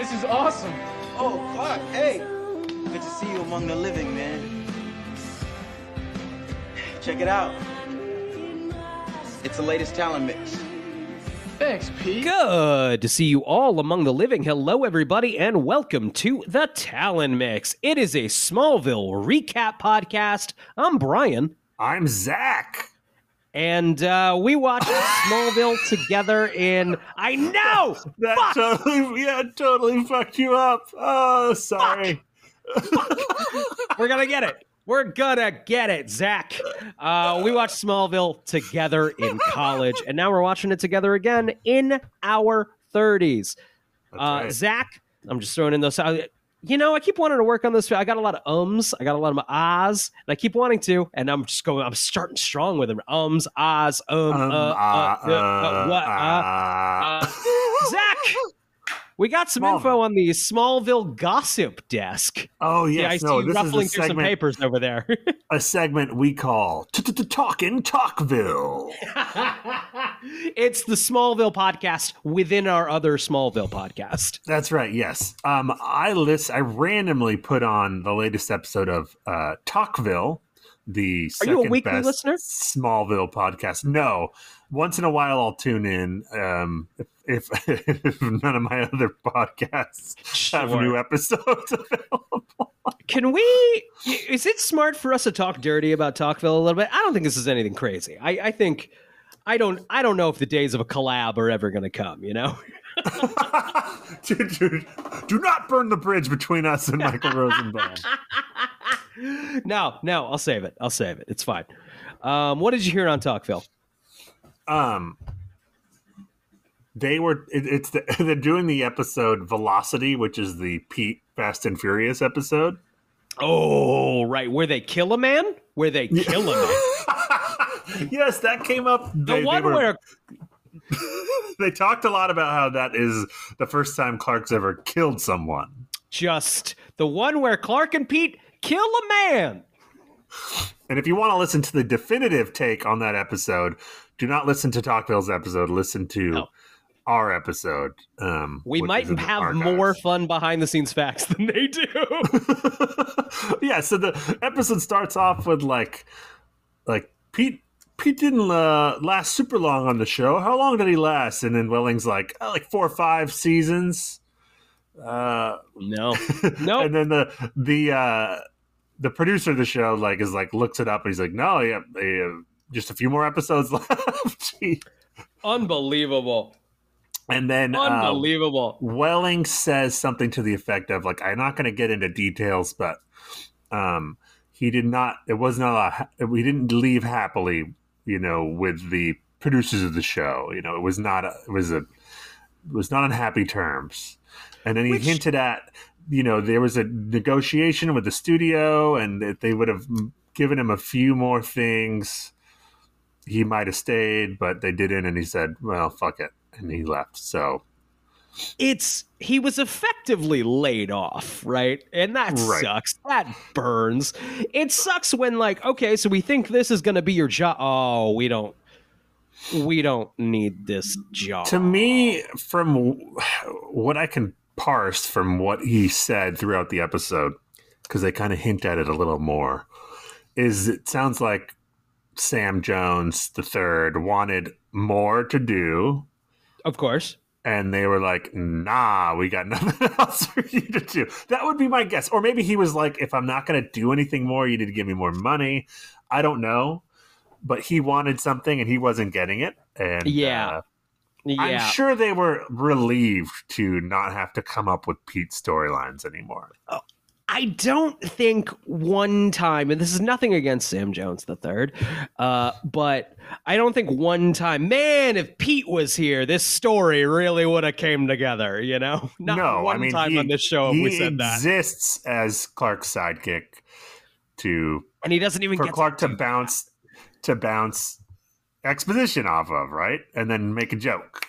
This is awesome. Oh, fuck. hey. Good to see you among the living, man. Check it out. It's the latest Talon mix. Thanks, Pete. Good to see you all among the living. Hello, everybody, and welcome to the Talon Mix. It is a Smallville recap podcast. I'm Brian, I'm Zach. And uh, we watched Smallville together in. I know! That Fuck! totally, yeah, totally fucked you up. Oh, sorry. We're gonna get it. We're gonna get it, Zach. Uh, we watched Smallville together in college, and now we're watching it together again in our 30s. Uh, right. Zach, I'm just throwing in those. You know, I keep wanting to work on this. I got a lot of ums. I got a lot of my ahs, and I keep wanting to. And I'm just going. I'm starting strong with them. Ums, ahs, um, Um, uh, uh, uh, uh, uh, what? Uh, uh, uh, Zach, we got some Smallville. info on the Smallville gossip desk. oh Yeah, I yes, see no, you is ruffling through some papers over there. a segment we call Talking Talkville. it's the Smallville podcast within our other Smallville podcast. That's right. Yes. Um, I list. I randomly put on the latest episode of uh, Talkville, the Are second you a weekly best listener? Smallville podcast. No, once in a while I'll tune in. Um, if, if none of my other podcasts have new episodes available. Can we? Is it smart for us to talk dirty about Talkville a little bit? I don't think this is anything crazy. I, I think I don't. I don't know if the days of a collab are ever going to come. You know. dude, dude, do not burn the bridge between us and Michael Rosenbaum. no, no. I'll save it. I'll save it. It's fine. Um, what did you hear on Talkville? um they were it, it's the, they're doing the episode velocity which is the pete fast and furious episode Oh, right. Where they kill a man? Where they kill a man? yes that came up The they, they one were- where they talked a lot about how that is the first time clark's ever killed someone just the one where Clark and Pete kill a man. and if you want to listen to the definitive take on that episode do not listen to talkville's episode listen to No. Our episode um We might is in the have more fun behind the scenes facts than they do. yeah, so the episode starts off with like like Pete Pete didn't uh, last super long on the show. How long did he last? And then Welling's like, oh, like four or five seasons. Uh, no, no. and then the the uh, the producer of the show like is like looks it up and he's like, no, yeah, yeah just a few more episodes left. Unbelievable. And then uh, Unbelievable. Welling says something to the effect of like, I'm not going to get into details, but um, he did not. It was not a. We didn't leave happily, you know, with the producers of the show. You know, it was not. A, it was a. It was not on happy terms. And then he Which- hinted at, you know, there was a negotiation with the studio, and that they would have given him a few more things. He might have stayed, but they didn't, and he said, "Well, fuck it," and he left. So. It's he was effectively laid off, right? And that Right. sucks. That burns. It sucks when like, okay, so we think this is going to be your job. Oh, we don't we don't need this job. to me from what i can parse from what he said throughout the episode because they kind of hint at it a little more is it sounds like sam jones the third wanted more to do of course. and they were like nah we got nothing else for you to do that would be my guess or maybe he was like if i'm not going to do anything more you need to give me more money i don't know but he wanted something and he wasn't getting it and Yeah. uh, Yeah. I'm sure they were relieved to not have to come up with Pete storylines anymore. I don't think one time, and this is nothing against Sam Jones the third, uh, but I don't think one time, man, if Pete was here, this story really would have came together. You know, not no, one I mean time he, on this show we said that, exists as Clark's sidekick to and he doesn't even for Clark to do bounce to bounce exposition off of, right? And then make a joke.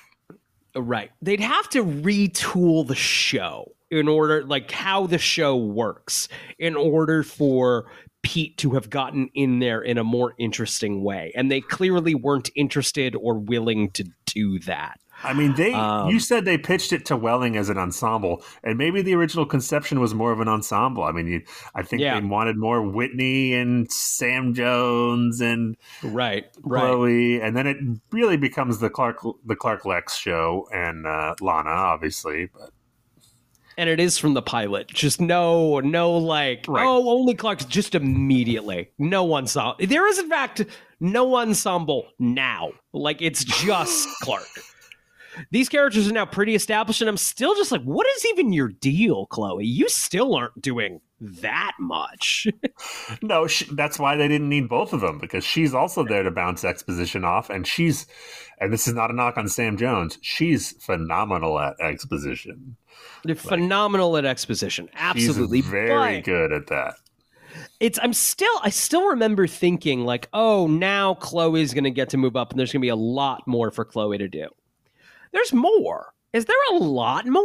Right. They'd have to retool the show in order, like how the show works, in order for Pete to have gotten in there in a more interesting way. And they clearly weren't interested or willing to do that. I mean, they. Um, you said they pitched it to Welling as an ensemble, and maybe the original conception was more of an ensemble. I mean, you, I think Yeah. they wanted more Whitney and Sam Jones and Right, right. Chloe, and then it really becomes the Clark the Clark Lex show and uh, Lana, obviously. But and it is from the pilot. Just no, no, like Right. oh, only Clark's. Just immediately, no ensemble. There is in fact no ensemble now. Like it's just Clark. These characters are now pretty established, and I'm still just like, what is even your deal, Chloe? You still aren't doing that much. no, she, that's why they didn't need both of them because she's also there to bounce exposition off, and she's, and this is not a knock on Sam Jones, she's phenomenal at exposition. They're phenomenal at exposition, absolutely. she's very but- good at that. it's I'm still I still remember thinking like, oh, now Chloe's gonna get to move up and there's gonna be a lot more for Chloe to do. There's more. Is there a lot more?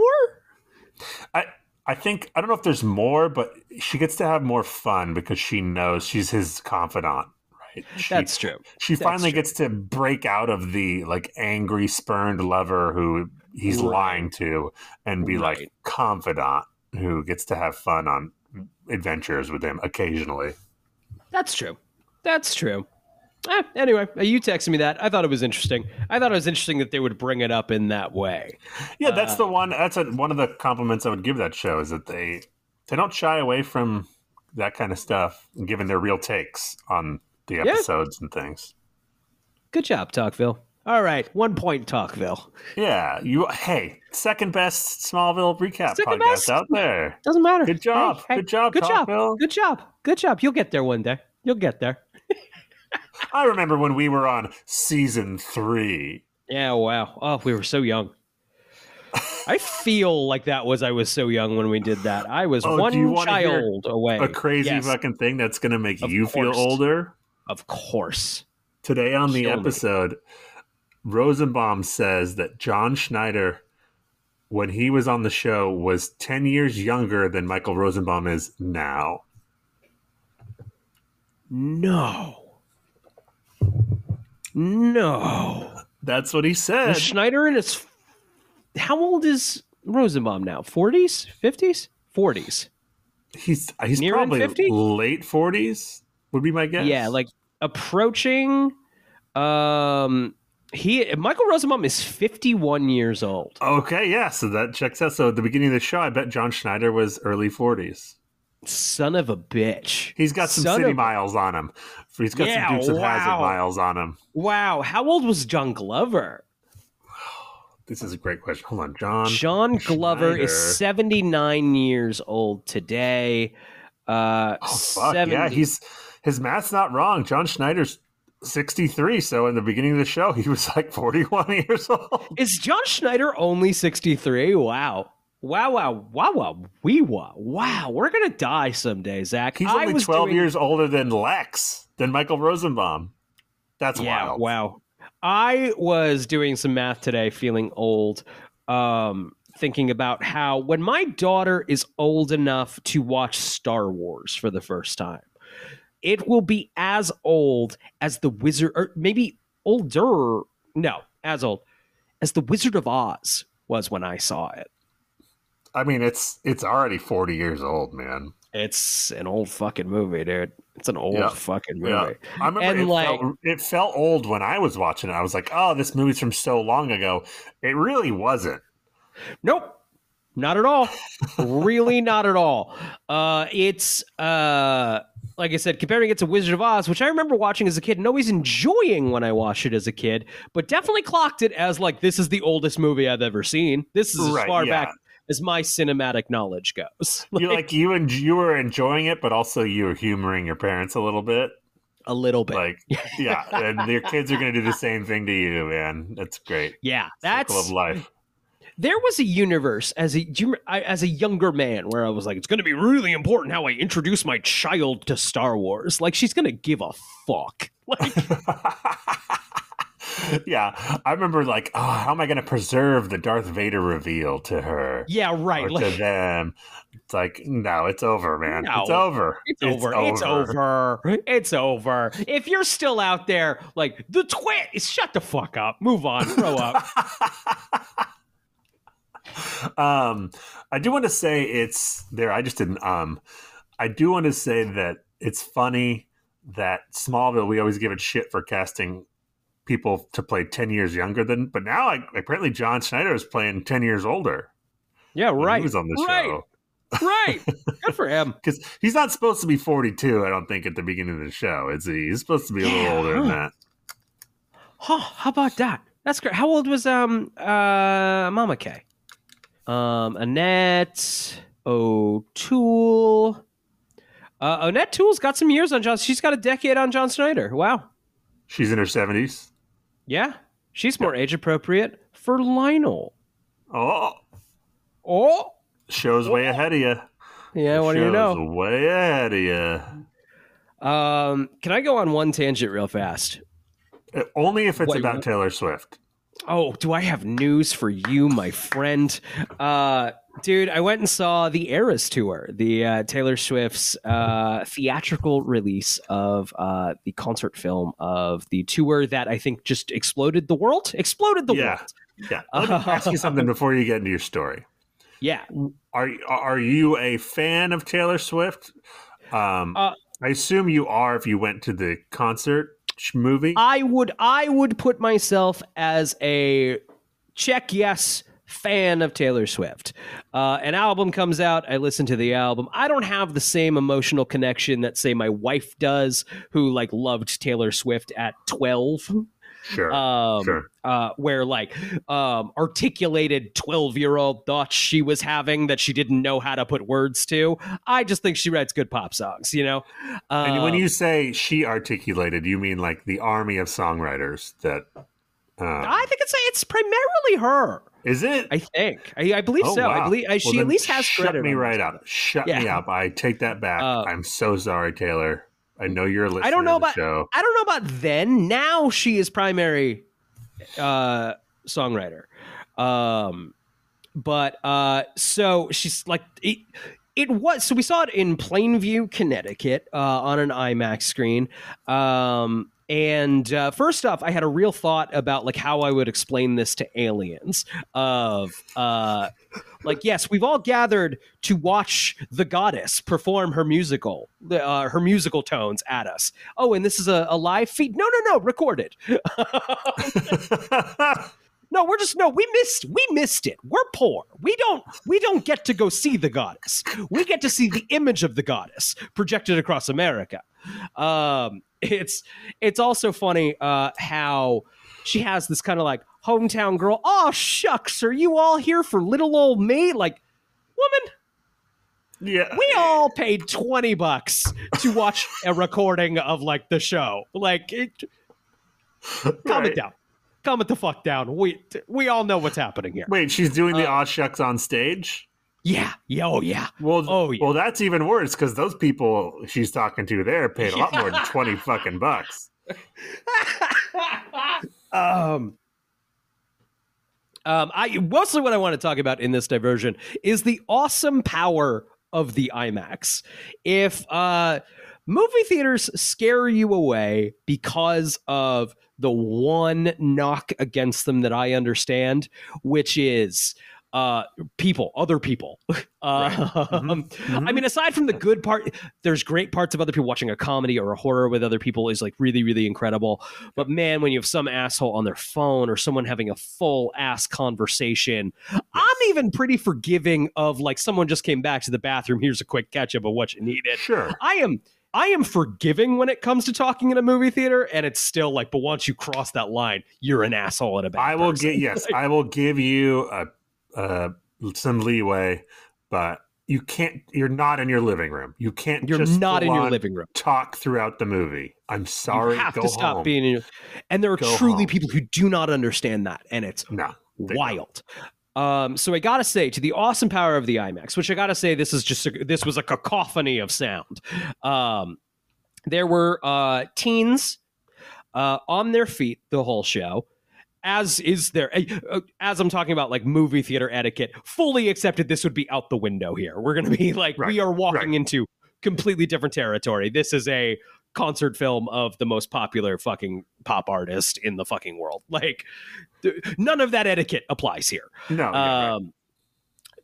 I I think I don't know if there's more, but she gets to have more fun because she knows she's his confidant. Right? She, That's true. she that's finally true. gets to break out of the like angry, spurned lover who he's Right. lying to, and be like confidant who gets to have fun on adventures with him occasionally. That's true. That's true. Eh, anyway, uh, you texted me that. I thought it was interesting. I thought it was interesting that they would bring it up in that way. Yeah, that's Uh, the one. That's a, one of the compliments I would give that show is that they they don't shy away from that kind of stuff, and giving their real takes on the episodes and things. Good job, Talkville. All right, one point, Talkville. Yeah, you. Hey, second best Smallville recap Second podcast best? out there. Doesn't matter. Good job. Hey, hey, Good job, Good job. Good job. Good job. You'll get there one day. You'll get there. I remember when we were on season three. Yeah, wow. Oh, we were so young. I feel like that was I was so young when we did that. I was Oh, one child away. A crazy Yes, fucking thing that's going to make Of you feel older. Of course. Today on the episode, Rosenbaum says that John Schneider, when he was on the show, was 10 years younger than Michael Rosenbaum is now. No. No. That's what he Was said. Schneider in his How old is Rosenbaum now? 40s? 50s? 40s. He's he's Nearing probably 50? late 40s, would be my guess. Yeah, like approaching um he Michael Rosenbaum is 51 years old. Okay, yeah, so that checks out. So at the beginning of the show, I bet John Schneider was early 40s. Son of a bitch. He's got some Son city of- miles on him. He's got Yeah, some Dukes of Hazzard miles on him. Wow, how old was John Glover? This is a great question. Hold on, John. John Glover is 79 years old today. Uh, Oh fuck 70 yeah, he's his math's not wrong. John Schneider's sixty three, so in the beginning of the show he was like forty one years old. Is John Schneider only 63? Wow. Wow, wow, wow, wow, wee wow. Wow, we're going to die someday, Zach. He's only was twelve doing- years older than Lex, than Michael Rosenbaum. That's Yeah, wild. wow. I was doing some math today, feeling old, um, thinking about how when my daughter is old enough to watch Star Wars for the first time, it will be as old as the Wizard, or maybe older. No, as old as the Wizard of Oz was when I saw it. I mean, it's it's already forty years old, man. It's an old fucking movie, dude. It's an old Yeah. fucking movie. Yeah, I remember And, it, like- felt, it felt old when I was watching it. I was like, "Oh, this movie's from so long ago." It really wasn't. Nope. Not at all. really not at all. Uh it's uh like I said, comparing it to Wizard of Oz, which I remember watching as a kid and always enjoying when I watched it as a kid, but definitely clocked it as like this is the oldest movie I've ever seen. This is as Right, far yeah. back as my cinematic knowledge goes. you like you and you were enjoying it, but also you were humoring your parents a little bit. a little bit. Like, yeah, and your kids are going to do the same thing to you, man. That's great. yeah, Circle that's of life. there was a universe as a do you, I, as a younger man where I was like, it's going to be really important how I introduce my child to Star Wars. Like she's going to give a fuck. Like yeah, I remember like, oh, how am I going to preserve the Darth Vader reveal to her Yeah, right. or to them? It's like, no, it's over, man. It's over. it's over. It's over. It's over. If you're still out there, like the twit, shut the fuck up. Move on. Grow up. um, I do want to say it's there. I just didn't. Um, I do want to say that it's funny that Smallville. We always give it shit for casting people to play ten years younger than, but now like, apparently John Schneider is playing ten years older. Yeah, right. He was on the right. show Right. Good for him. because he's not supposed to be forty-two. I don't think at the beginning of the show. Is he? He's supposed to be a little Yeah, older than that. Huh, how about that? That's great. How old was um uh Mama K? Um Annette O'Toole. Uh, Annette Toole's got some years on John. She's got a decade on John Schneider. Wow. She's in her seventies. Yeah. She's more age appropriate for Lionel. Oh, Oh. show's way ahead of you. Yeah, what do you know? Way ahead of you. Um, can I go on one tangent real fast? Uh, Only if it's Wait, about Taylor Swift. Oh, do I have news for you, my friend? Uh, dude, I went and saw the Eras tour, the uh, Taylor Swift's uh, theatrical release of uh, the concert film of the tour that I think just exploded the world. Exploded the Yeah. world. Yeah. Let me ask you something before you get into your story. Yeah. Are are you a fan of Taylor Swift? Um, Uh, I assume you are if you went to the concert movie. I would I would put myself as a check yes fan of Taylor Swift. Uh, an album comes out, I listen to the album. I don't have the same emotional connection that say my wife does, who like loved Taylor Swift at twelve. Sure. Um, Sure. uh, where like um, articulated 12 year old thoughts she was having that she didn't know how to put words to. I just think she writes good pop songs, you know? and when Um, you say she articulated, you mean like the army of songwriters that. Um, I think it's it's primarily her. is it? I think. I, I believe Oh, so. I believe I, Well, she at least has shut credit. me right up. Shut me up. I take that back. Uh, I'm so sorry, Taylor. I know you're a listener. I don't know about- show. I don't know about then. Now she is primary uh, songwriter. Um, but uh, so she's like it. It was so we saw it in Plainville, Connecticut, uh, on an IMAX screen. Um, and uh, first off, I had a real thought about like how I would explain this to aliens. Of uh, like, yes, we've all gathered to watch the goddess perform her musical, uh, her musical tones at us. Oh, and this is a, a live feed? No, no, no, recorded. No, we're just no. We missed. We missed it. We're poor. We don't. We don't get to go see the goddess. We get to see the image of the goddess projected across America. Um, it's it's also funny uh, how she has this kind of like hometown girl. Oh shucks, are you all here for little old me? Like, woman, yeah. we all paid twenty bucks to watch a recording of like the show. Like, it, calm Right. it down. Calm it the fuck down. We we all know what's happening here. Wait, she's doing the Uh, aw shucks on stage? Yeah. Yeah. Oh yeah. Well, Oh, yeah. well, that's even worse because those people she's talking to there paid a lot more than twenty fucking bucks. um. Um, I mostly what I want to talk about in this diversion is the awesome power of the IMAX. If uh, movie theaters scare you away because of the one knock against them that I understand, which is uh, people, other people. Uh, Mhm. I mean, aside from the good part, there's great parts of other people watching a comedy or a horror with other people is like really, really incredible. But man, when you have some asshole on their phone or someone having a full ass conversation, I'm even pretty forgiving of like someone just came back to the bathroom. Here's a quick catch up of what you needed. Sure. I am I am forgiving when it comes to talking in a movie theater, and it's still like, but once you cross that line, you're an asshole and a bad I will get yes, I will give you a, uh some leeway, but you can't. You're not in your living room. You can't. You're just not in your living room. Talk throughout the movie. I'm sorry. you have to stop home. being in your, and there are Go truly home. people who do not understand that, and it's No. Don't. wild. Um, so I gotta say, to the awesome power of the IMAX, which I gotta say, this is just a, this was a cacophony of sound. Um, there were uh, teens uh, on their feet the whole show. As is there, uh, as I'm talking about like movie theater etiquette, fully accepted. This would be out the window here. We're going to be like, Right, we are walking right. into completely different territory. This is a concert film of the most popular fucking pop artist in the fucking world. Like, none of that etiquette applies here. No, yeah, right. Um,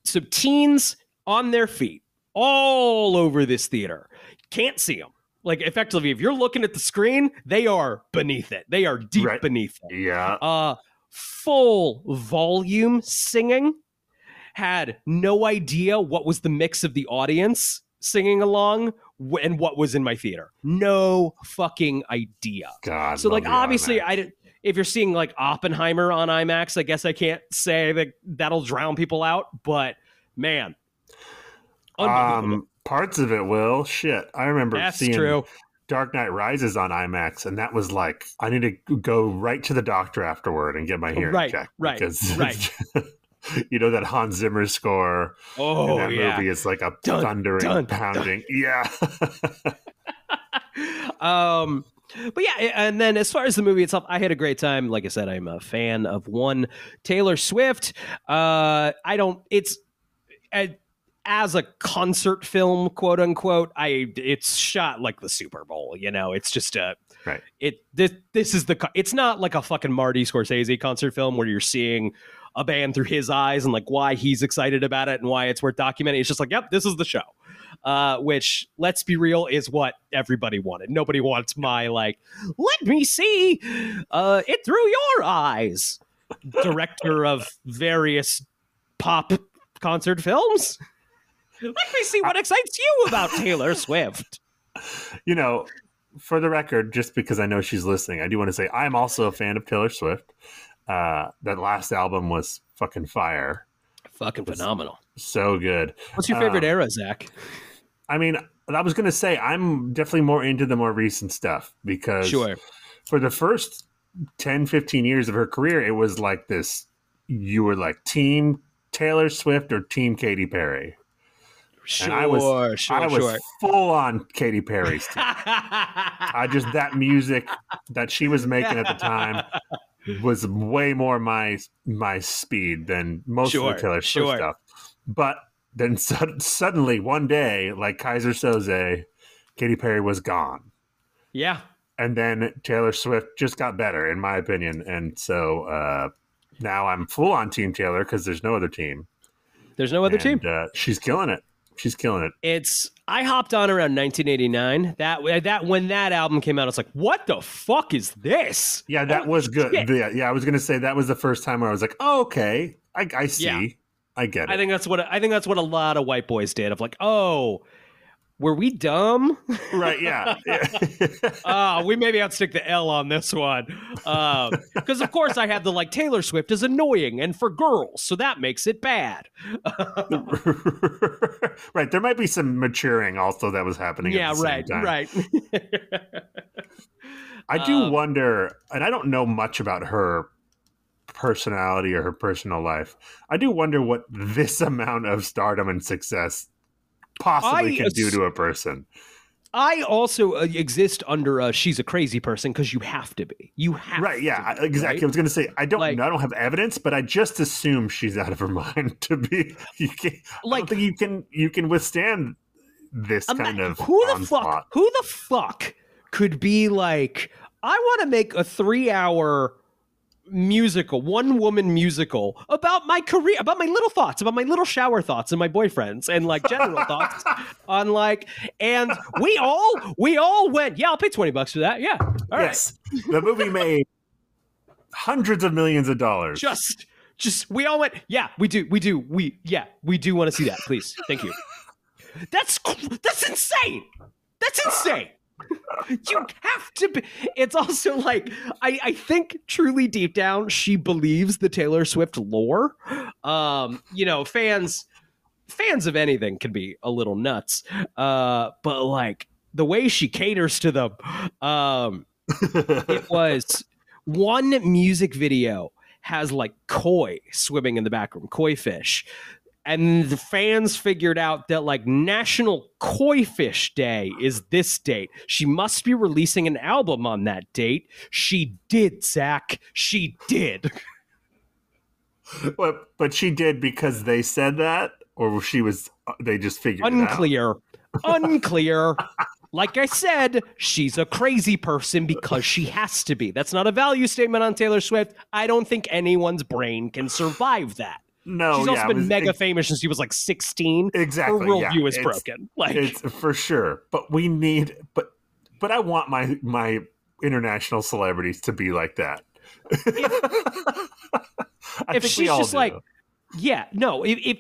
so teens on their feet all over this theater can't see them. Like effectively, if you're looking at the screen, they are beneath it. They are deep Right. beneath it. yeah. Uh, full volume singing. Had no idea what was the mix of the audience singing along and what was in my theater. No fucking idea. God. So like obviously. I if you're seeing like Oppenheimer on IMAX, I guess I can't say that that'll drown people out, but man. Um, parts of it will. Shit, I remember That's seeing true. Dark Knight Rises on IMAX, and that was like I need to go right to the doctor afterward and get my hearing Right, checked. right, because, right. you know that Hans Zimmer score in Oh that yeah. movie is like a Dun, thundering, dun, pounding. Yeah, um but yeah and then as far as the movie itself i had a great time like i said i'm a fan of one taylor swift uh i don't it's uh, as a concert film quote unquote i it's shot like the super bowl you know it's just a Right. it this this is the it's not like a fucking marty scorsese concert film where you're seeing a band through his eyes and like why he's excited about it and why it's worth documenting it's just like yep this is the show uh, which let's be real is what everybody wanted. Nobody wants my like, let me see uh, it through your eyes. Director of various pop concert films. Let me see what excites you about Taylor Swift. you know, for the record, just because I know she's listening, I do want to say I'm also a fan of Taylor Swift. Uh, that last album was fucking fire, Fucking phenomenal. so good. What's your favorite Um, era, Zach? I mean, I was going to say I'm definitely more into the more recent stuff because Sure. for the first 10, 15 years of her career, it was like this you were like team Taylor Swift or team Katy Perry. Sure, And I was, sure, I was sure. full on Katy Perry's team. I just, that music that she was making at the time was way more my my speed than most Sure, of the Taylor Swift sure. stuff. But then sud- suddenly one day, like Keyser Söze, Katy Perry was gone. yeah. and then Taylor Swift just got better, in my opinion. And so uh, now I'm full on Team Taylor because there's no other team. There's no other team. Uh, she's killing it. She's killing it. It's I hopped on around 1989. That that when that album came out, it's like, what the fuck is this? Yeah, that was good. shit. Yeah, yeah, I was gonna say that was the first time where I was like, oh, okay, I, I see, Yeah. I get it. I think that's what I think that's what a lot of white boys did. Of like, oh, were we dumb? right? Yeah. yeah. Ah, we maybe outstick the L on this one. Because of course I have the like Taylor Swift is annoying and for girls, so that makes it bad. right. There might be some maturing also that was happening. yeah, at the same right, time. right. I do Um, wonder, and I don't know much about her personality or her personal life. I do wonder what this amount of stardom and success possibly I can do to a person. I also uh, exist under a she's a crazy person because you have to be. You have Right? Yeah, be, exactly. right? I was going to say I don't. Like- I don't have evidence, but I just assume she's out of her mind to be. You can, I Like- don't think you can. You can withstand this kind of who the onslaught. fuck who the fuck could be like i want to make a three hour musical one woman musical about my career about my little thoughts about my little shower thoughts and my boyfriends and like general thoughts on like and we all we all went yeah i'll pay 20 bucks for that yeah all right. Yes, the movie made hundreds of millions of dollars. just just we all went yeah we do we do we yeah we do want to see that please thank you. That's that's insane! That's insane you have to be it's also like i i think truly deep down she believes the taylor swift lore um you know fans fans of anything can be a little nuts uh but like the way she caters to them um it was one music video has like koi swimming in the background, koi fish. And the fans figured out that like National Koi Fish Day is this date. She must be releasing an album on that date. She did, Zach. She did. But but she did because they said that, or she was uh, they just figured it out? Unclear. Unclear. Like I said, she's a crazy person because she has to be. That's not a value statement on Taylor Swift. I don't think anyone's brain can survive that. No, She's also yeah, been was- mega ex- famous since she was like 16. Exactly. Her yeah. worldview is It's- broken. Like It's for sure. But we need but but I want my my international celebrities to be like that. If we she's just do. like, yeah, no, if, if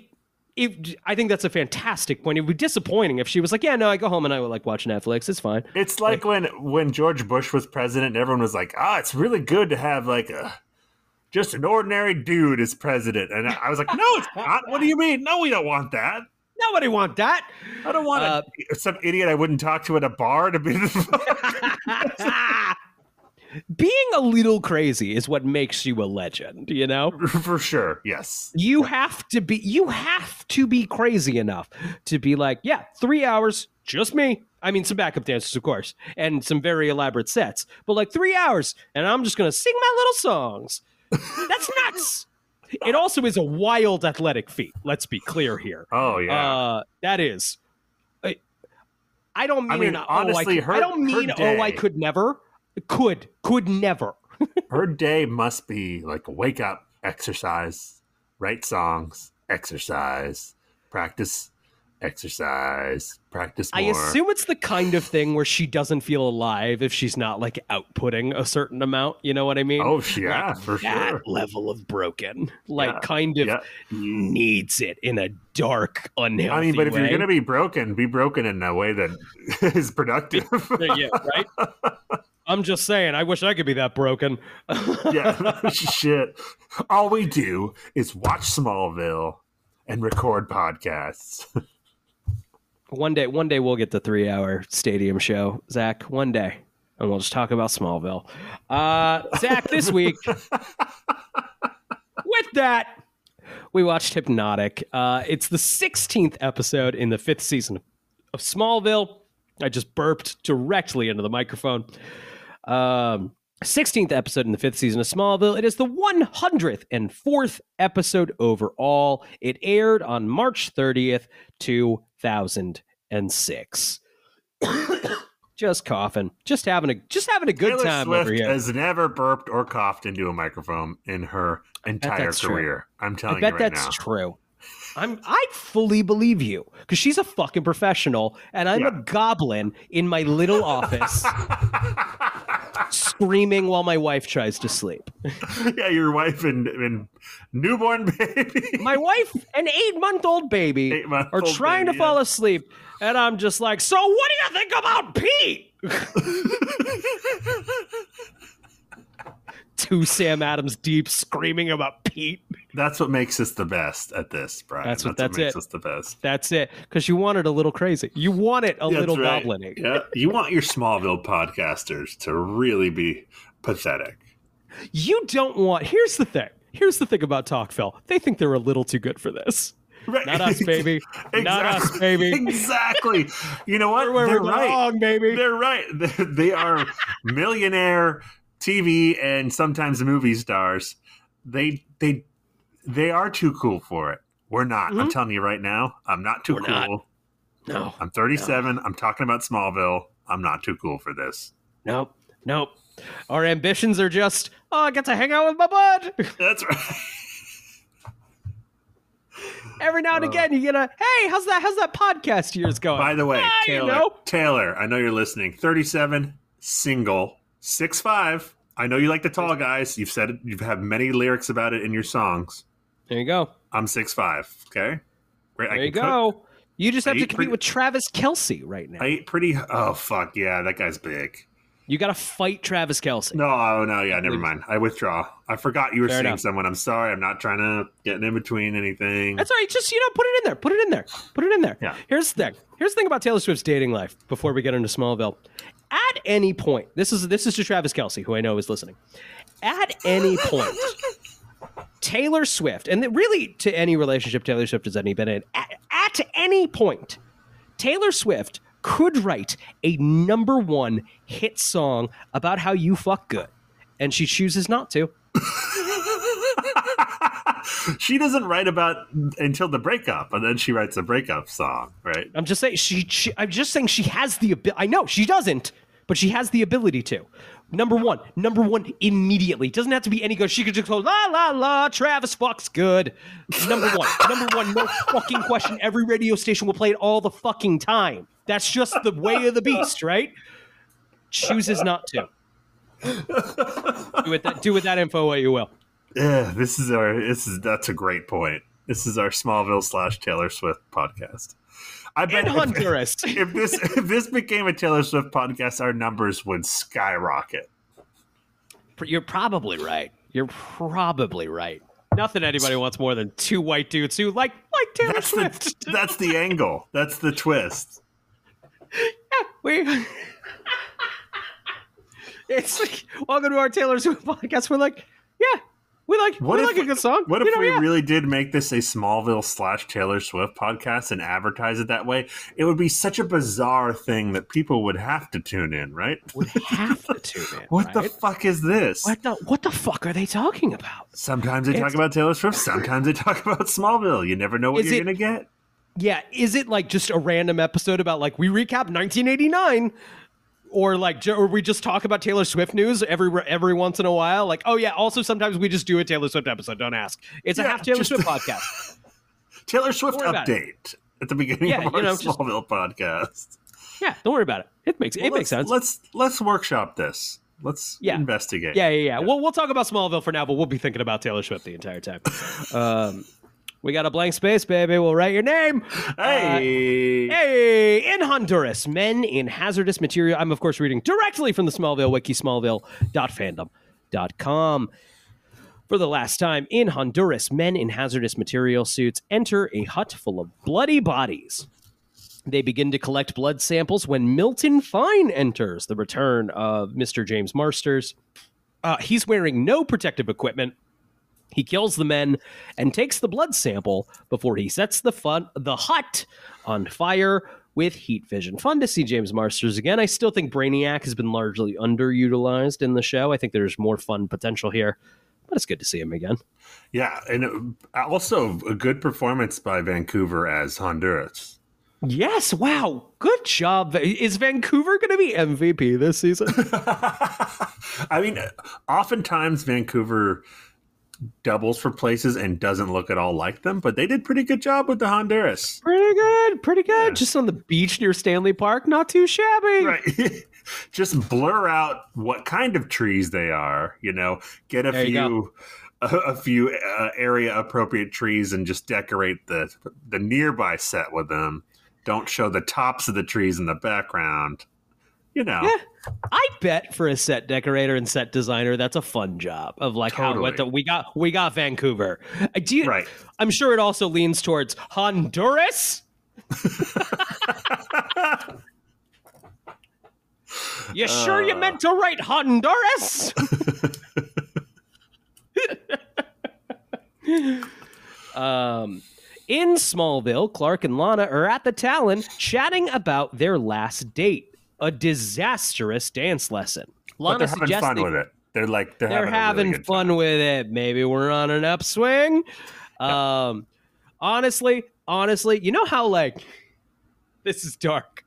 if I think that's a fantastic point. It would be disappointing if she was like, yeah, no, I go home and I would like watch Netflix. It's fine. It's like when when George Bush was president, and everyone was like, "Ah, it's really good to have like a just an ordinary dude as president." And I was like, "No, it's not. What do you mean? No, we don't want that. Nobody want that. I don't want Uh, a, some idiot I wouldn't talk to at a bar to be." Being a little crazy is what makes you a legend, you know? for sure. Yes. You have to be you have to be crazy enough to be like, yeah, 3 hours, just me. I mean, some backup dancers, of course, and some very elaborate sets, but like 3 hours and I'm just going to sing my little songs. That's nuts. It also is a wild athletic feat. Let's be clear here. Oh yeah. Uh, that is. I, I don't mean, I mean, an, oh, honestly, I, her- I don't mean oh I could never. Could could never. Her day must be like wake up, exercise, write songs, exercise, practice, exercise, practice more. I assume it's the kind of thing where she doesn't feel alive if she's not like outputting a certain amount. You know what I mean? Oh yeah, Like, for that sure. level of broken, like Yeah, kind of yeah. needs it in a dark, unhealthy. I mean, but if way. you're gonna be broken, be broken in a way that is productive. Uh, yeah, right. I'm just saying. I wish I could be that broken. yeah, shit. All we do is watch Smallville and record podcasts. One day, one day we'll get the three-hour stadium show, Zach. One day, and we'll just talk about Smallville. Uh, Zach, this week, with that, we watched Hypnotic. Uh, it's the 16th episode in the fifth season of Smallville. I just burped directly into the microphone. Um, 16th episode in the fifth season of Smallville. It is the 104th episode overall. It aired on March 30th, 2006. just coughing, just having a just having a good Taylor time Swift over here. has never burped or coughed into a microphone in her entire that's true. career. I'm telling. I telling bet you right that's now. true. I'm I fully believe you because she's a fucking professional and I'm Yeah. a goblin in my little office screaming while my wife tries to sleep. yeah, your wife and, and newborn baby. My wife, an eight month old baby, are trying baby, to fall asleep, and I'm just like, so what do you think about Pete? Two Sam Adams deep screaming about Pete. That's what makes us the best at this, Brian. That's what- makes that's it. us the best. That's it, because you want it a little crazy. You want it a That's little right. goblin Yeah, you want your Smallville podcasters to really be pathetic. You don't want. Here's the thing. Here's the thing about Talkville. They think they're a little too good for this. Right. Not us, baby. Not us, baby. Exactly. You know what? Where we They're right. belong, baby. They're right. They- They are millionaire TV and sometimes movie stars. They they they are too cool for it. We're not. I'm telling you right now. I'm not too Mm-hmm. We're cool. not. No, I'm 37. I'm talking about Smallville. I'm not too cool for this. nope, nope. Our ambitions are just, oh, I get to hang out with my bud. That's right. Every now and Uh. again, you get a, hey, how's that? How's that podcast yours going? By the way, Ah, you Taylor, know. Taylor, I know you're listening. 37, single, 6'5. I know you like the tall guys. You've said it. You've had many lyrics about it in your songs. There you go. I'm six five. Okay. Great. I There you can cook. go. You just have I to compete pretty- with Travis Kelce right now. I eat pretty. Oh fuck yeah, that guy's big. you got to fight Travis Kelce. No, oh no, yeah, never mind. I withdraw. I forgot you were Fair seeing enough. someone. I'm sorry. I'm not trying to get in between anything. That's all right. Just you know, put it in there. Put it in there. Put it in there. Yeah. Here's the thing. Here's the thing about Taylor Swift's dating life. Before we get into Smallville, at any point, this is this is to Travis Kelce, who I know is listening. At any point, Taylor Swift, and really to any relationship Taylor Swift has any been in, at, at any point, Taylor Swift could write a number one hit song about how you fuck good, and she chooses not to. she doesn't write about until the breakup, and then she writes a breakup song, right? I'm just saying she. she I'm just saying she has the ability. I know she doesn't, but she has the ability to. Number one, number one, immediately. Doesn't have to be any good. She could just go la la la. Travis fucks good. Number one, number one, no fucking question. Every radio station will play it all the fucking time. That's just the way of the beast, right? Chooses not to. do with that. Do with that info what you will. Yeah, this is our. This is that's a great point. This is our Smallville slash Taylor Swift podcast. I bet if- Honduras. if this if this became a Taylor Swift podcast, our numbers would skyrocket. You're probably right. You're probably right. Nothing anybody wants more than two white dudes who like like Taylor That's Swift. the that's the angle. That's the twist. Yeah, we it's like welcome to our Taylor Swift podcast. We're like, yeah, we like What we if like a good song. What if You know, we yeah. really did make this a Smallville slash Taylor Swift podcast and advertise it that way? It would be such a bizarre thing that people would have to tune in, right? would have to tune in? What the fuck is this? what the what the fuck are they talking about? Sometimes they talk about Taylor Swift. Sometimes they talk about Smallville. You never know what Is you're it- gonna get. Yeah, is it like just a random episode about like we recap 1989? Or like, or we just talk about Taylor Swift news every every once in a while. Like, oh yeah. Also, sometimes we just do a Taylor Swift episode. Don't ask. It's a half Taylor Swift podcast. Taylor Swift Don't worry about update at the beginning Yeah, of our you know, just- Smallville podcast. Yeah, don't worry about it. It makes it makes sense. let's, Let's workshop this. Let's Yeah. investigate. Yeah, yeah, yeah. We'll we'll talk about Smallville for now, but we'll be thinking about Taylor Swift the entire time. um, we got a blank space, baby. We'll write your name. Hey. Hey, in Honduras, men in hazardous material. I'm of course reading directly from the Smallville wiki, smallville.fandom.com. For the last time in Honduras, men in hazardous material suits enter a hut full of bloody bodies. They begin to collect blood samples when Milton Fine enters, the return of Mr. James Marsters. Uh, he's wearing no protective equipment. He kills the men and takes the blood sample before he sets the fun the hut on fire with heat vision. Fun to see James Marsters again. I still think Brainiac has been largely underutilized in the show. I think there's more fun potential here, but it's good to see him again. Yeah, and uh, also a good performance by Vancouver as Honduras. Yes, wow, good job. Is Vancouver going to be MVP this season? I mean, oftentimes Vancouver doubles for places and doesn't look at all like them, but they did pretty good job with the Honduras. pretty good, pretty good. Just on the beach near Stanley Park, not too shabby. Right. Just blur out what kind of trees they are, you know, get a There few a, a few uh, area appropriate trees and just decorate the the nearby set with them. Don't show the tops of the trees in the background. You know. Yeah. I bet for a set decorator and set designer, that's a fun job of like how what the, we got. We got Vancouver. Uh, Do you, Right. I'm sure it also leans towards Honduras. you sure you Uh. meant to write Honduras? um, in Smallville, Clark and Lana are at the Talon chatting about their last date, a disastrous dance lesson. But Lana they're having fun they- with it. They're like they're, they're having, having really fun time. with it. Maybe we're on an upswing. Um, honestly, honestly, you know how like this is dark,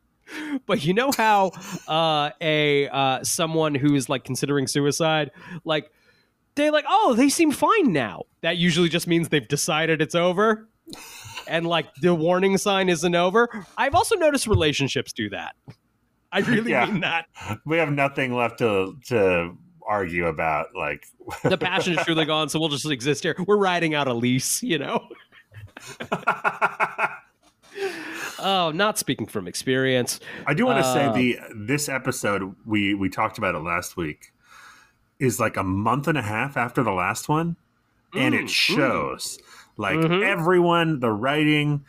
but you know how uh, a uh, someone who is like considering suicide, like they're like, oh, they seem fine now. That usually just means they've decided it's over. And like the warning sign isn't over. I've also noticed relationships do that. I really Yeah. mean that. We have nothing left to to argue about. Like the passion is truly gone, so we'll just exist here. We're riding out a lease, you know. Oh, not speaking from experience. I do want to say Uh, the this episode we we talked about it last week is like a month and a half after the last one, and Mm, it shows like Mhm. everyone, the writing,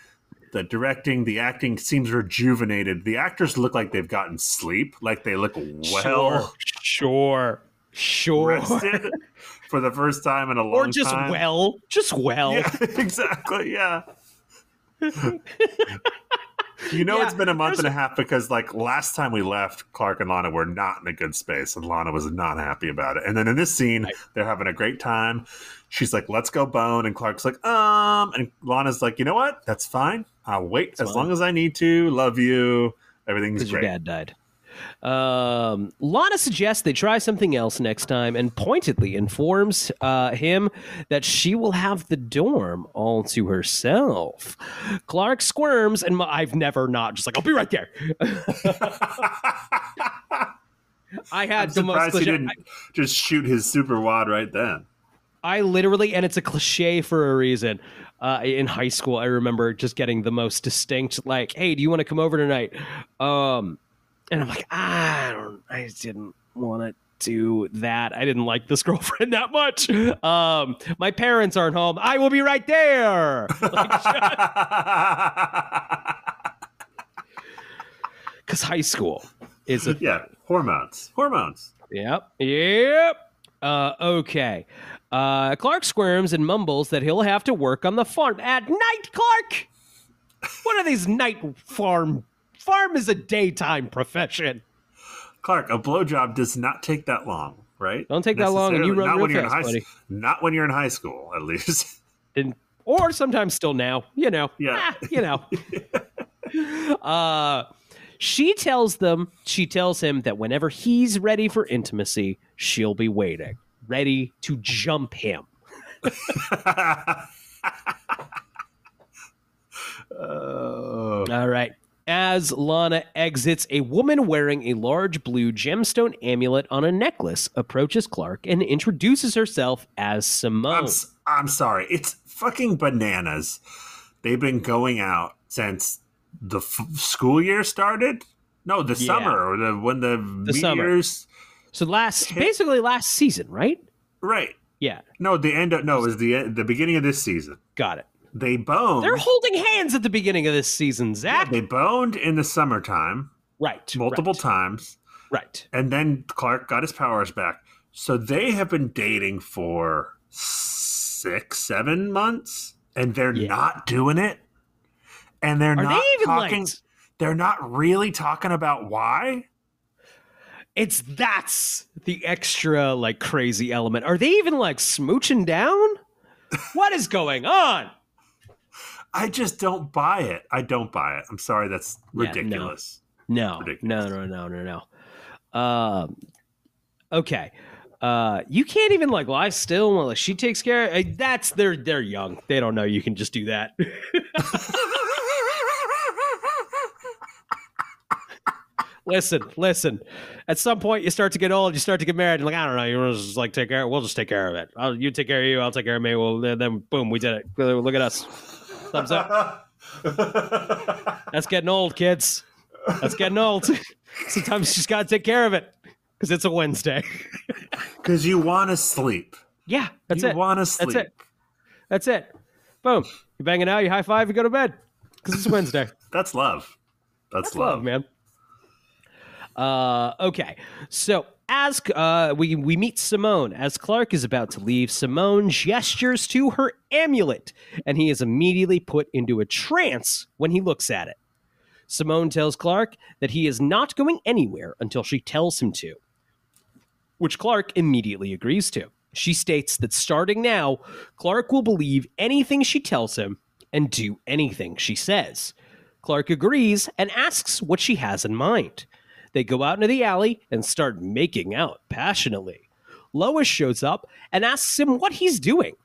the directing, the acting seems rejuvenated. The actors look like they've gotten sleep, like they look well. Sure, sure, Sure. for the first time in a long time, or just time. well, just well. Yeah, exactly. Yeah. you know, Yeah, it's been a month and a half because, like, last time we left, Clark and Lana were not in a good space, and Lana was not happy about it. And then in this scene, Right. they're having a great time. She's like, "Let's go bone," and Clark's like, "Um," and Lana's like, "You know what? That's fine. I'll wait It's as fine. long as I need to. Love you. Everything's because your dad died. Um, Lana suggests they try something else next time and pointedly informs uh, him that she will have the dorm all to herself. Clark squirms, and my, I've never not just like, I'll be right there. I had I'm the most surprised he didn't just shoot his super wad right then. I literally, and it's a cliche for a reason. Uh, in high school, I remember just getting the most distinct, like, "Hey, do you want to come over tonight?" Um, and I'm like, I don't, I didn't want to do that. I didn't like this girlfriend that much. Um, my parents aren't home. I will be right there. Because high school is a yeah, hormones. Hormones. Yep. Yep. Uh, okay. Uh, Clark squirms and mumbles that he'll have to work on the farm at night. Clark, what are these night farm? Farm is a daytime profession. Clark, a blowjob does not take that long, right? Don't take that long, and you Necessarily. run not real when you're in high buddy. Not when you're in high school, at least. And, or sometimes still now. You know. Yeah. Ah, you know. uh, she tells them. She tells him that whenever he's ready for intimacy, she'll be waiting, ready to jump him. Oh. All right. As Lana exits, a woman wearing a large blue gemstone amulet on a necklace approaches Clark and introduces herself as Simone. I'm, s- I'm sorry. It's fucking bananas. They've been going out since the f- school year started. No, the Yeah. summer or the when the, The summer. meteors. so last, basically last season, right? Right. Yeah, No, the end. Of, no, it was the the beginning of this season. got it. They boned. They're holding hands at the beginning of this season, Zach. they boned in the summertime right. multiple right, times. Right. and then Clark got his powers back. So they have been dating for six, seven months, and they're Yeah. not doing it. And they're Are not they even talking. like? They're not really talking about why. It's that's the extra like crazy element. Are they even like smooching down? what is going on? I just don't buy it. I don't buy it. I'm sorry. That's Yeah, no. ridiculous. No, Ridiculous. no, no, no, no, no. Um, okay. Uh, you can't even like lie still while she takes care. uh, That's they're they're young. They don't know you can just do that. listen, listen. At some point, you start to get old. You start to get married. And like I don't know. You just like take care. We'll just take care of it. I'll, you take care of you. I'll take care of me. Well, then boom, we did it. Look at us. Thumbs up. That's getting old, kids. That's getting old. Sometimes you just gotta take care of it because it's a Wednesday. Because you want to sleep. yeah, that's you it. want to sleep. That's it. That's it. Boom. You banging out. You high five. You go to bed because it's Wednesday. That's love. That's, That's love, man. Uh, okay, so as uh, we we meet Simone as Clark is about to leave, Simone gestures to her amulet, and he is immediately put into a trance when he looks at it. Simone tells Clark that he is not going anywhere until she tells him to, which Clark immediately agrees to. She states that starting now, Clark will believe anything she tells him and do anything she says. Clark agrees and asks what she has in mind. They go out into the alley and start making out passionately. Lois shows up and asks him what he's doing.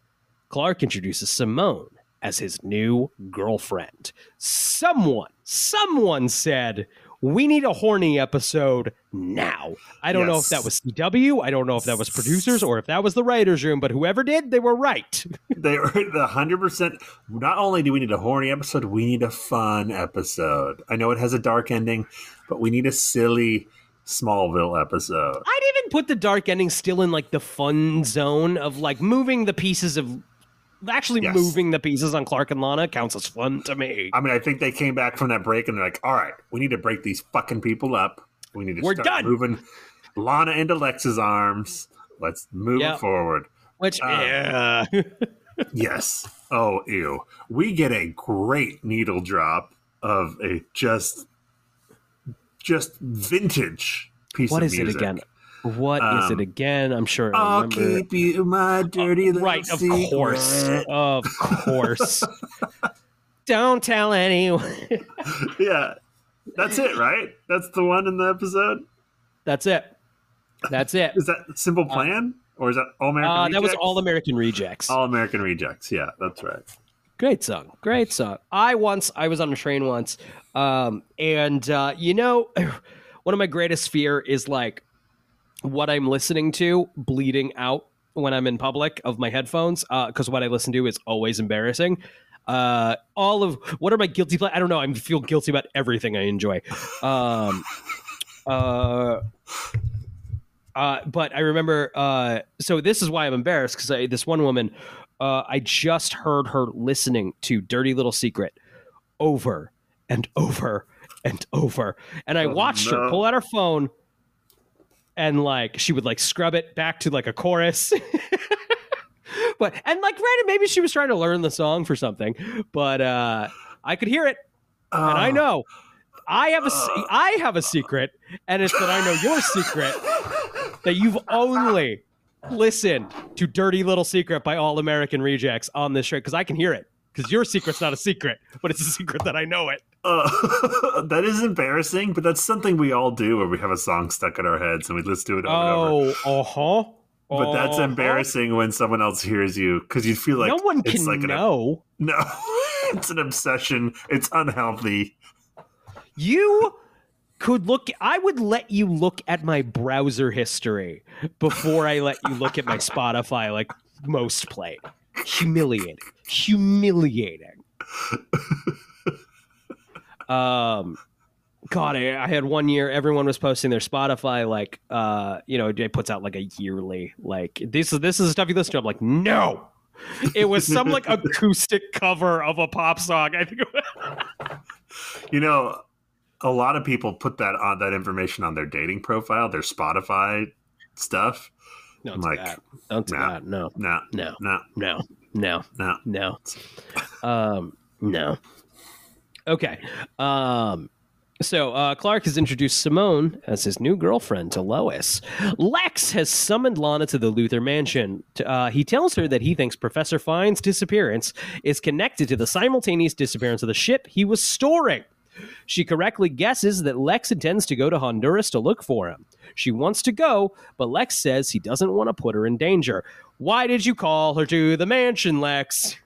Clark introduces Simone as his new girlfriend. Someone, someone said, We need a horny episode now. I don't know if that was CW. I don't know if that was producers or if that was the writer's room, but whoever did, they were right. They were the hundred percent. Not only do we need a horny episode, we need a fun episode. I know it has a dark ending, but we need a silly Smallville episode. I'd even put the dark ending still in like the fun zone of like moving the pieces of actually Yes. moving the pieces on Clark and Lana counts as fun to me. I mean, I think they came back from that break and they're like, "All right, we need to break these fucking people up. We need to We're start done." moving Lana into Lex's arms." Let's move Yep. forward. Which Uh, yeah. Yes. Oh, ew. We get a great needle drop of a just just vintage piece what of is it music. again? What is Um, it again? I'm sure I'll keep you my dirty little right, of secret. course. Of course. Don't tell anyone. Yeah. That's it, right? That's the one in the episode? That's it. That's it. Is that Simple Plan? or is that All American Uh, that was All American Rejects. All American Rejects. Yeah, that's right. Great song. Great song. I once I was on a train once, um, and uh, you know, one of my greatest fear is like what I'm listening to bleeding out when I'm in public of my headphones, because what I listen to is always embarrassing. Uh, all of what are my guilty? ple- I don't know. I feel guilty about everything I enjoy. Um, uh, uh, but I remember. Uh, so this is why I'm embarrassed because this one woman, uh, I just heard her listening to "Dirty Little Secret" over and over and over, and I Oh, watched her pull out her phone and like she would like scrub it back to like a chorus. but and like granted, maybe she was trying to learn the song for something, but uh, I could hear it, and I Oh. know. I have a se- I have a secret, and it's that I know your secret that you've only listened to "Dirty Little Secret" by All American Rejects on this show because I can hear it. Because your secret's not a secret, but it's a secret that I know it. Uh, that is embarrassing, but that's something we all do where we have a song stuck in our heads and we listen to it over and over. Oh, uh huh. But that's embarrassing when someone else hears you because you feel like no one it's can like an- know. no, it's an obsession. It's unhealthy. You could look. I would let you look at my browser history before I let you look at my Spotify, like most played. Humiliating. Humiliating. um. God, I, I had one year. Everyone was posting their Spotify, like, uh, you know, it puts out like a yearly, like this is this is the stuff you listen to. I'm like, no, it was some like acoustic cover of a pop song. I think. You know, a lot of people put that on that information on their dating profile, their Spotify stuff. Do like, that. Don't do nah. that. No, No, no, no, no, no, no. no. Um, no. Okay. Um, so uh, Clark has introduced Simone as his new girlfriend to Lois. Lex has summoned Lana to the Luthor mansion. Uh, he tells her that he thinks Professor Fine's disappearance is connected to the simultaneous disappearance of the ship he was storing. She correctly guesses that Lex intends to go to Honduras to look for him. She wants to go, but Lex says he doesn't want to put her in danger. Why did you call her to the mansion, Lex?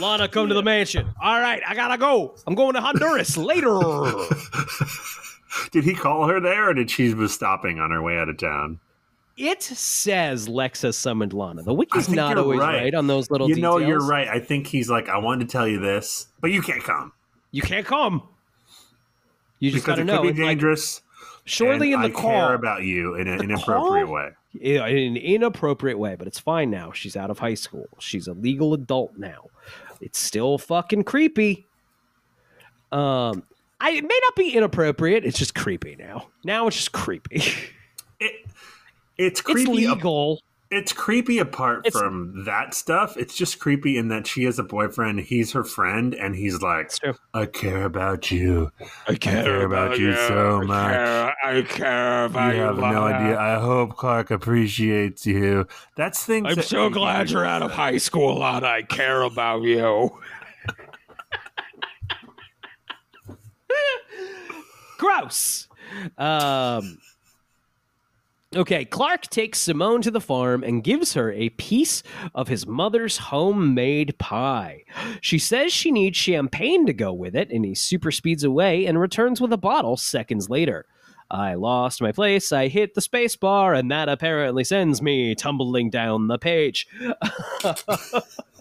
Lana, come to the mansion. All right, I gotta go. I'm going to Honduras later. Did he call her there, or did she was stopping on her way out of town? It says Lexa summoned Lana. The wiki's not always right. right. on those little you know, you're right. I think he's like, I wanted to tell you this, but you can't come You can't come. You just because gotta it know. could be It's like, dangerous. surely in the I car. care about you in an inappropriate car? way. in an inappropriate way, but it's fine now. She's out of high school. She's a legal adult now. It's still fucking creepy. Um, I it may not be inappropriate. It's just creepy now. Now it's just creepy. It, it's it's creepy. ap- legal. it's creepy apart It's- from that stuff. It's just creepy in that she has a boyfriend. He's her friend, and he's like, "I care about you. I care about you so much. I care about You I have no idea. I hope Clark appreciates you." That's things. I'm that- so glad you're out of high school, and I care about you. Gross. Um, okay, Clark takes Simone to the farm and gives her a piece of his mother's homemade pie. She says she needs champagne to go with it, and he super speeds away and returns with a bottle seconds later. I lost my place. I hit the space bar, and that apparently sends me tumbling down the page.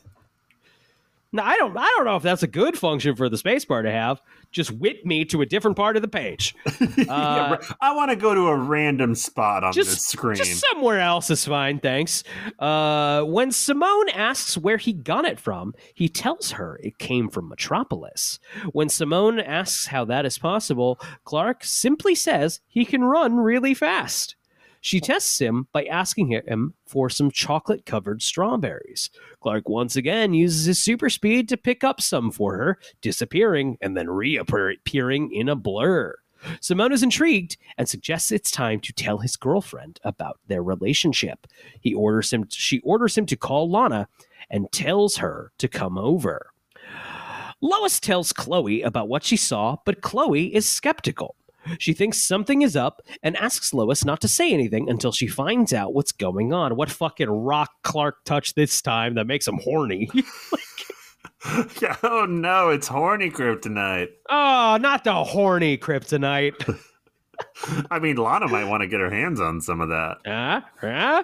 Now I don't I don't know if that's a good function for the spacebar to have. Just whip me to a different part of the page. Uh, ra- I want to go to a random spot on just this screen. Just somewhere else is fine, thanks. Uh, when Simone asks where he got it from, he tells her it came from Metropolis. When Simone asks how that is possible, Clark simply says he can run really fast. She tests him by asking him for some chocolate covered strawberries. Clark once again uses his super speed to pick up some for her, disappearing and then reappearing in a blur. Simone is intrigued and suggests it's time to tell his girlfriend about their relationship. He orders him she orders him to call Lana and tells her to come over. Lois tells Chloe about what she saw, but Chloe is skeptical. She thinks something is up and asks Lois not to say anything until she finds out what's going on. What fucking rock Clark touched this time that makes him horny? Yeah, oh no, it's horny kryptonite. oh, not the horny kryptonite. I mean, Lana might want to get her hands on some of that. Huh? Huh?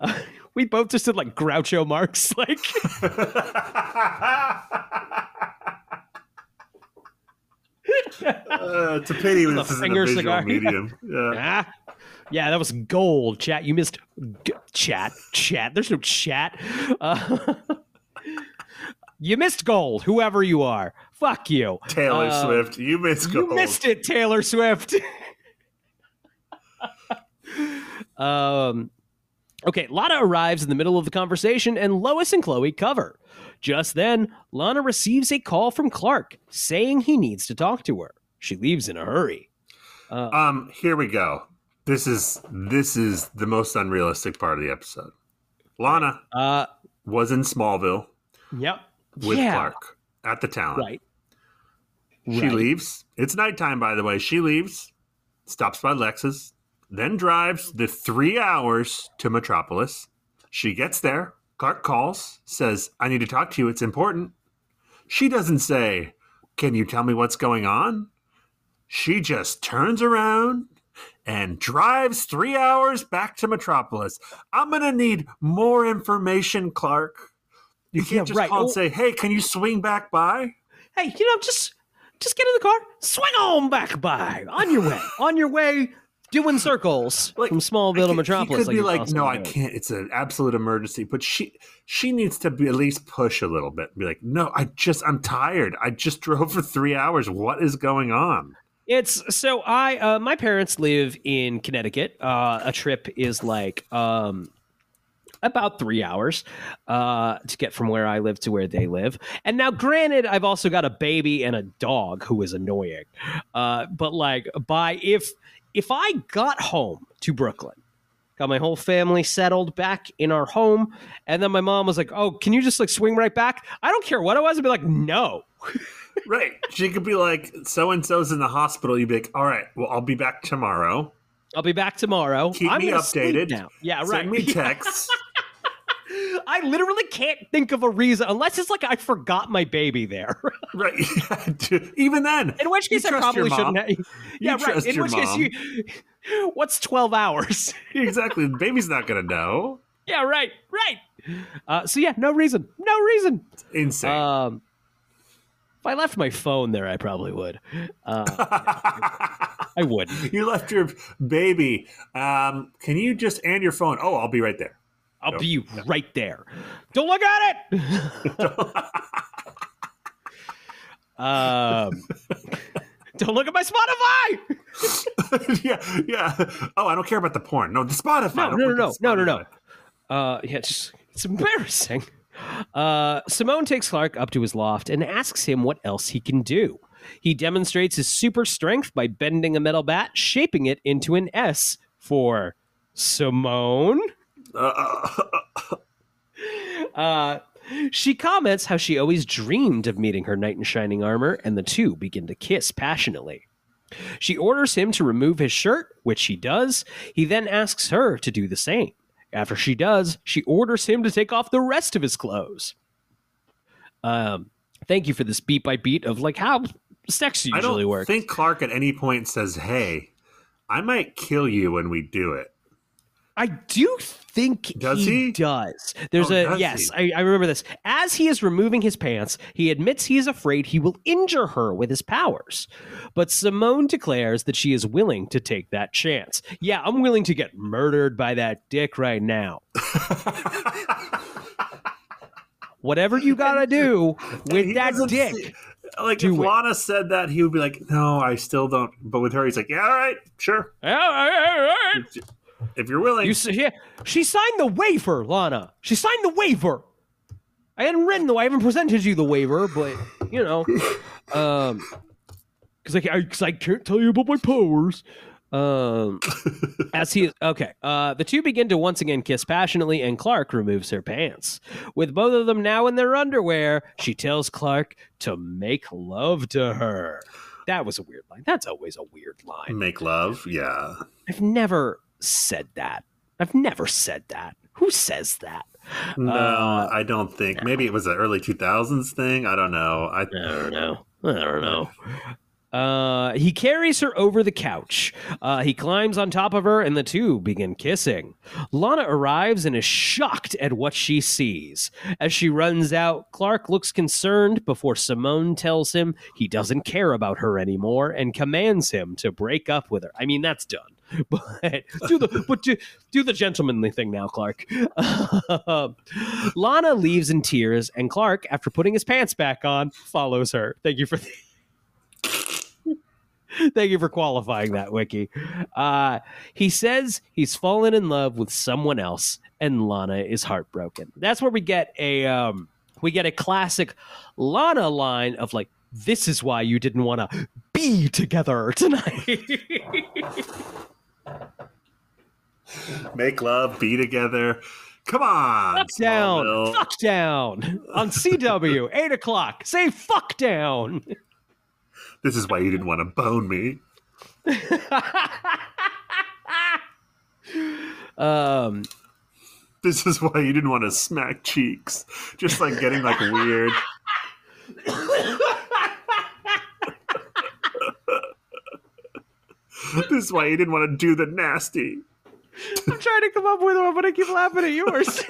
Uh, we both just did like Groucho Marx, like Uh, it's a pity this isn't a visual cigar. medium. Yeah. ah. Yeah, that was gold. Chat, you missed g- chat. Chat. There's no chat. Uh, you missed gold, whoever you are. Fuck you. Taylor Uh, Swift, you missed You missed it, Taylor Swift. um, okay, Lana arrives in the middle of the conversation, and Lois and Chloe cover. Just then, Lana receives a call from Clark saying he needs to talk to her. She leaves in a hurry. Uh, Um, here we go. This is this is the most unrealistic part of the episode. Lana uh, was in Smallville yep. with yeah, Clark at the town. Right. She Right. leaves. It's nighttime, by the way. She leaves, stops by Lex's, then drives the three hours to Metropolis. She gets there. Clark calls, says, I need to talk to you. It's important. She doesn't say, Can you tell me what's going on? She just turns around and drives three hours back to Metropolis. I'm going to need more information, Clark. You can't Yeah, just right. call and Oh. say, Hey, can you swing back by? Hey, you know, just just get in the car, swing on back by on your way, on your way, doing circles Like, from Smallville to I Metropolis. He could be like, no, I can't. It's an absolute emergency. But she she needs to be at least push a little bit. Be like, no, I just I'm tired. I just drove for three hours. What is going on? It's so I uh, my parents live in Connecticut. Uh, a trip is like um, about three hours uh, to get from where I live to where they live. And now, granted, I've also got a baby and a dog who is annoying. Uh, but like, by if if I got home to Brooklyn. Got my whole family settled back in our home, and then my mom was like, "Oh, can you just like swing right back?" I don't care what it was. I'd be like, "No, Right. She could be like, so and so's in the hospital. You'd be like, all right, well, I'll be back tomorrow. I'll be back tomorrow. Keep I'm me updated. now." Yeah, right. Send me texts. I literally can't think of a reason unless it's like I forgot my baby there. right. Even then. in which You case I probably shouldn't. Have, yeah, right. trust In which mom. case you. What's twelve hours? exactly. The baby's not going to know. yeah, right, right. Uh, so yeah, no reason, no reason. Insane. Um, if I left my phone there, I probably would. Uh, I would. you left your baby. Um, can you just and your phone? Oh, I'll be right there. I'll No. be right there. Don't look at it. um, don't look at my Spotify. yeah, yeah. Oh, I don't care about the porn. No, the Spotify. No, Don't no, no, no, no, no. Uh, yeah, it's just it's embarrassing. Uh, Simone takes Clark up to his loft and asks him what else he can do. He demonstrates his super strength by bending a metal bat, shaping it into an S for Simone. Uh, she comments how she always dreamed of meeting her knight in shining armor, and the two begin to kiss passionately. She orders him to remove his shirt, which he does. He then asks her to do the same. After she does, she orders him to take off the rest of his clothes. Um, thank you for this beat by beat of like how sex usually I don't works. think Clark at any point says, "Hey, I might kill you when we do it." I do think Does he, he? does. There's Oh, a does yes. I, I remember this. As he is removing his pants, he admits he is afraid he will injure her with his powers. But Simone declares that she is willing to take that chance. Yeah, I'm willing to get murdered by that dick right now. Whatever you gotta do with He that dick. see- like Do if it. Lana said that, he would be like, "No, I still don't." But with her, he's like, "Yeah, all right, sure, if you're willing." You s- yeah, she signed the waiver, Lana. She signed the waiver. I hadn't written the. I haven't presented you the waiver, but you know, um, because I, because I can't tell you about my powers. Um, as he okay, uh, the two begin to once again kiss passionately, and Clark removes her pants. With both of them now in their underwear, she tells Clark to make love to her. That was a weird line. That's always a weird line. Make love, yeah. I've never said that. I've never said that. Who says that? No, Uh, I don't think. Maybe it was an early 2000s thing. I don't know. I I don't know. I don't know. Uh, he carries her over the couch. Uh, he climbs on top of her, and the two begin kissing. Lana arrives and is shocked at what she sees. As she runs out, Clark looks concerned before Simone tells him he doesn't care about her anymore and commands him to break up with her. I mean, that's done. But do the but do, do the gentlemanly thing now, Clark. Lana leaves in tears, and Clark, after putting his pants back on, follows her. Thank you for Thank you for qualifying that, Wiki. Uh, he says he's fallen in love with someone else, and Lana is heartbroken. That's where we get a um, we get a classic Lana line of like, "This is why you didn't want to be together tonight." Make love, be together. Come on, fuck down, fuck down on CW, eight o'clock. Say fuck down. This is why you didn't want to bone me. um, This is why you didn't want to smack cheeks. Just like getting like weird. this is why you didn't want to do the nasty. I'm trying to come up with one, but I keep laughing at yours. this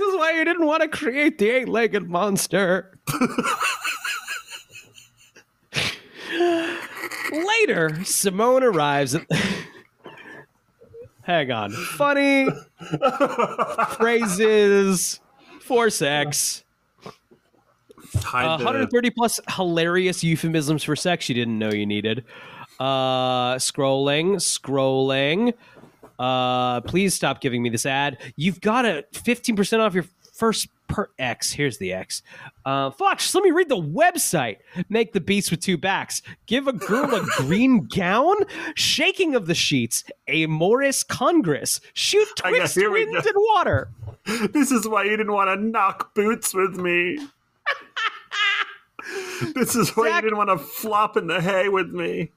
is why you didn't want to create the eight-legged monster. Later, Simone arrives at. Hang on. Funny phrases for sex. Hide Uh, the- 130 plus hilarious euphemisms for sex you didn't know you needed. Uh, scrolling, scrolling. Uh, please stop giving me this ad. You've got a 15% off your first per X. Here's the X. Uh, Fox, let me read the website. Make the beast with two backs. Give a girl a green gown. Shaking of the sheets. A Morris Congress. Shoot I got- twist here wind and water. This is why you didn't want to knock boots with me. This is why Zach- you didn't want to flop in the hay with me.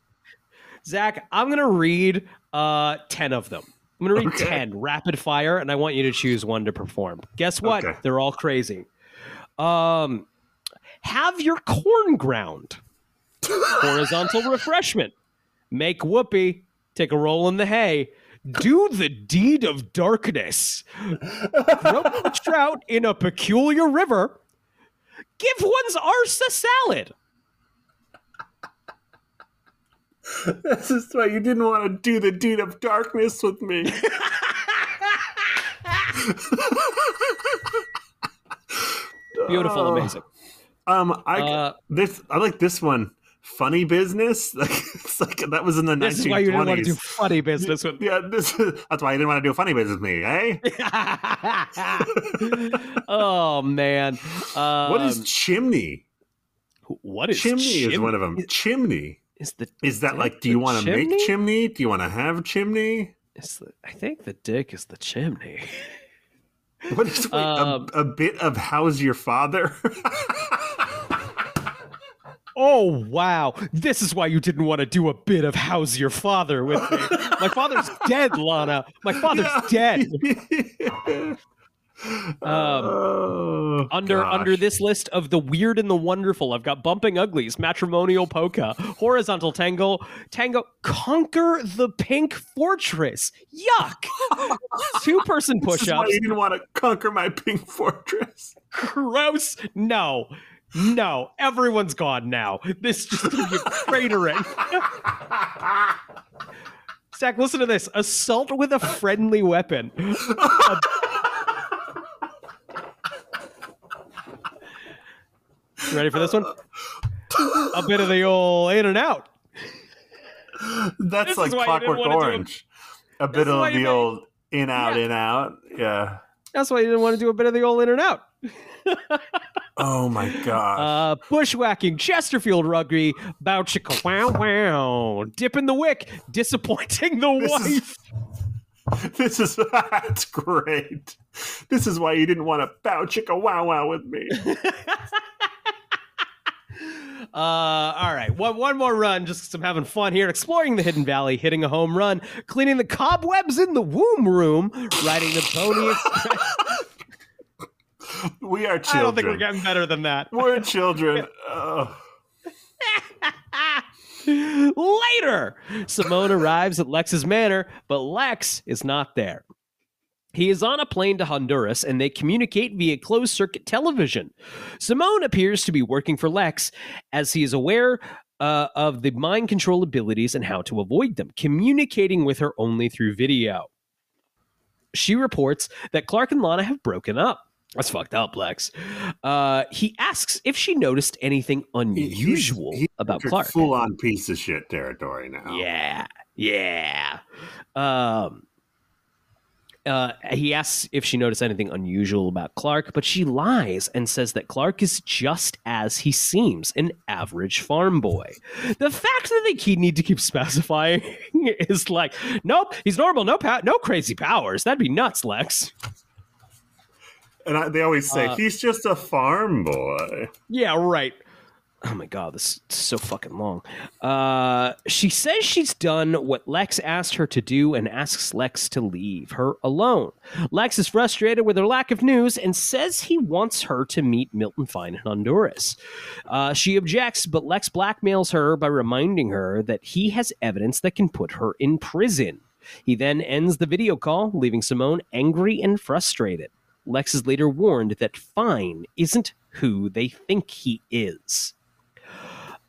Zach, I'm gonna read uh ten of them. I'm gonna read Okay. ten rapid fire, and I want you to choose one to perform. Guess what? Okay. They're all crazy. Um, have your corn ground. Horizontal refreshment. Make whoopee. Take a roll in the hay. Do the deed of darkness. Throw trout in a peculiar river. Give one's arse a salad. This is why you didn't want to do the deed of darkness with me. Beautiful, amazing. Um, I Uh, this I like this one. Funny business. Like it's like that was in the This is why you didn't want to do funny business with yeah, this that's why you didn't want to do funny business with me, eh? oh man. Um, what is chimney? what is chimney is one of them. Chimney. Is the Is that like? Do you want to make chimney? Do you want to have chimney? The, I think the dick is the chimney. What is wait, Um, a, a bit of how's your father? Oh wow! This is why you didn't want to do a bit of "How's your father" with me. My father's dead, Lana. My father's dead. Um, oh, under gosh. under this list of the weird and the wonderful, I've got bumping uglies, matrimonial polka, horizontal tango, tango, conquer the pink fortress. Yuck! Two person push ups. you didn't want to conquer my pink fortress. Gross. No. No, everyone's gone now. This just gonna be cratering. Zach, listen to this. Assault with a friendly weapon. You ready for this one? A bit of the old in and out. That's This like is why you didn't Clockwork wanna do it. Orange. A bit of the old in out Yeah. in out. Yeah. That's why you didn't want to do a bit of the old in and out. Oh my god! Uh, bushwhacking, Chesterfield rugby, bow chicka wow wow, dipping the wick, disappointing the This wife. is- this is that's great. This is why you didn't want to bow chicka wow wow with me. Uh, all right, one one more run, just I'm having fun here, exploring the hidden valley, hitting a home run, cleaning the cobwebs in the womb room, riding the pony express. We are children. I don't think we're getting better than that. We're children. Later, Simone arrives at Lex's manor, but Lex is not there. He is on a plane to Honduras and they communicate via closed circuit television. Simone appears to be working for Lex as he is aware uh, of the mind control abilities and how to avoid them, communicating with her only through video. She reports that Clark and Lana have broken up. That's fucked up, Lex. Uh, he asks if she noticed anything he's- unusual he's about Clark. Full on piece of shit territory now. Yeah, yeah. Um, uh, he asks if she noticed anything unusual about Clark, but she lies and says that Clark is just as he seems an average farm boy. The fact that they keep, need to keep specifying is like, nope, he's normal, no pow- no crazy powers. That'd be nuts, Lex. And I, they always say Uh, he's just a farm boy. Yeah, right. Oh my god, this is so fucking long. Uh, she says she's done what Lex asked her to do and asks Lex to leave her alone. Lex is frustrated with her lack of news and says he wants her to meet Milton Fine in Honduras. Uh, she objects, but Lex blackmails her by reminding her that he has evidence that can put her in prison. He then ends the video call, leaving Simone angry and frustrated. Lex is later warned that Fine isn't who they think he is.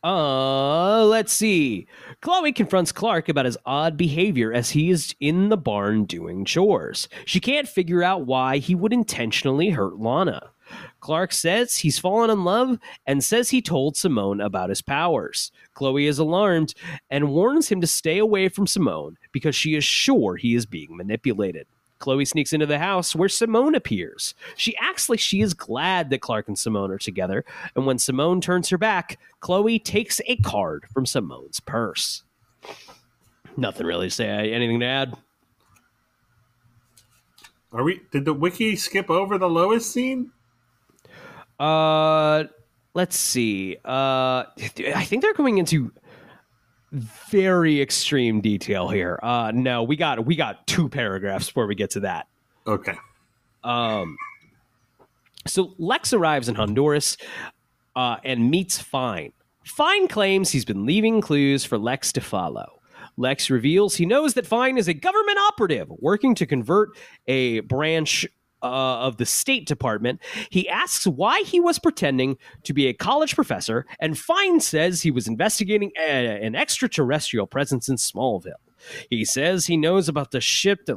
Uh, let's see. Chloe confronts Clark about his odd behavior as he is in the barn doing chores. She can't figure out why he would intentionally hurt Lana. Clark says he's fallen in love and says he told Simone about his powers. Chloe is alarmed and warns him to stay away from Simone because she is sure he is being manipulated. Chloe sneaks into the house where Simone appears. She acts like she is glad that Clark and Simone are together, and when Simone turns her back, Chloe takes a card from Simone's purse. Nothing really to say. Anything to add? Are we? Did the wiki skip over the lowest scene? Uh, let's see. Uh, I think they're going into very extreme detail here. Uh, no, we got we got two paragraphs before we get to that. Okay. Um, so Lex arrives in Honduras uh, and meets Fine. Fine claims he's been leaving clues for Lex to follow. Lex reveals he knows that Fine is a government operative working to convert a branch uh, of the State Department. He asks why he was pretending to be a college professor, and Fine says he was investigating a- an extraterrestrial presence in Smallville. He says he knows about the ship that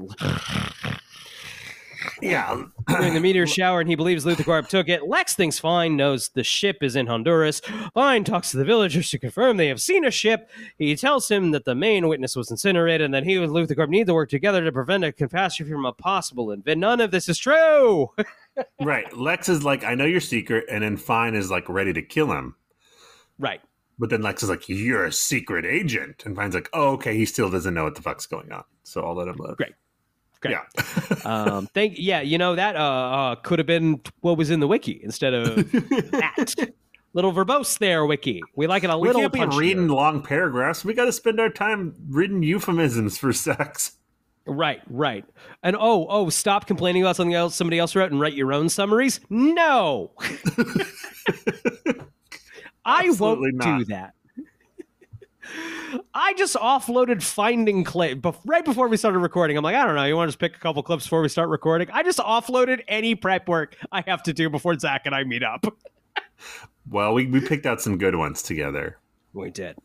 Yeah. during the meteor shower and he believes Luthor took it. Lex thinks Fine knows the ship is in Honduras. Fine talks to the villagers to confirm they have seen a ship. He tells him that the main witness was incinerated and that he and Luthor need to work together to prevent a catastrophe from a possible event. None of this is true. right. Lex is like, I know your secret, and then Fine is like ready to kill him. right. But then Lex is like, You're a secret agent. And Fine's like, Oh, okay, he still doesn't know what the fuck's going on. So I'll let him live. Great. Great. Yeah. Um, thank yeah, you know that uh, uh could have been what was in the wiki instead of that. Little verbose there, wiki. We like it a we little can't be punchier. reading long paragraphs. We got to spend our time reading euphemisms for sex. Right, right. And oh, oh, stop complaining about something else somebody else wrote and write your own summaries. No. I Absolutely won't do that. I just offloaded finding clip bef- right before we started recording. I'm like, I don't know. You want to just pick a couple clips before we start recording? I just offloaded any prep work I have to do before Zach and I meet up. Well, we, we picked out some good ones together. We did.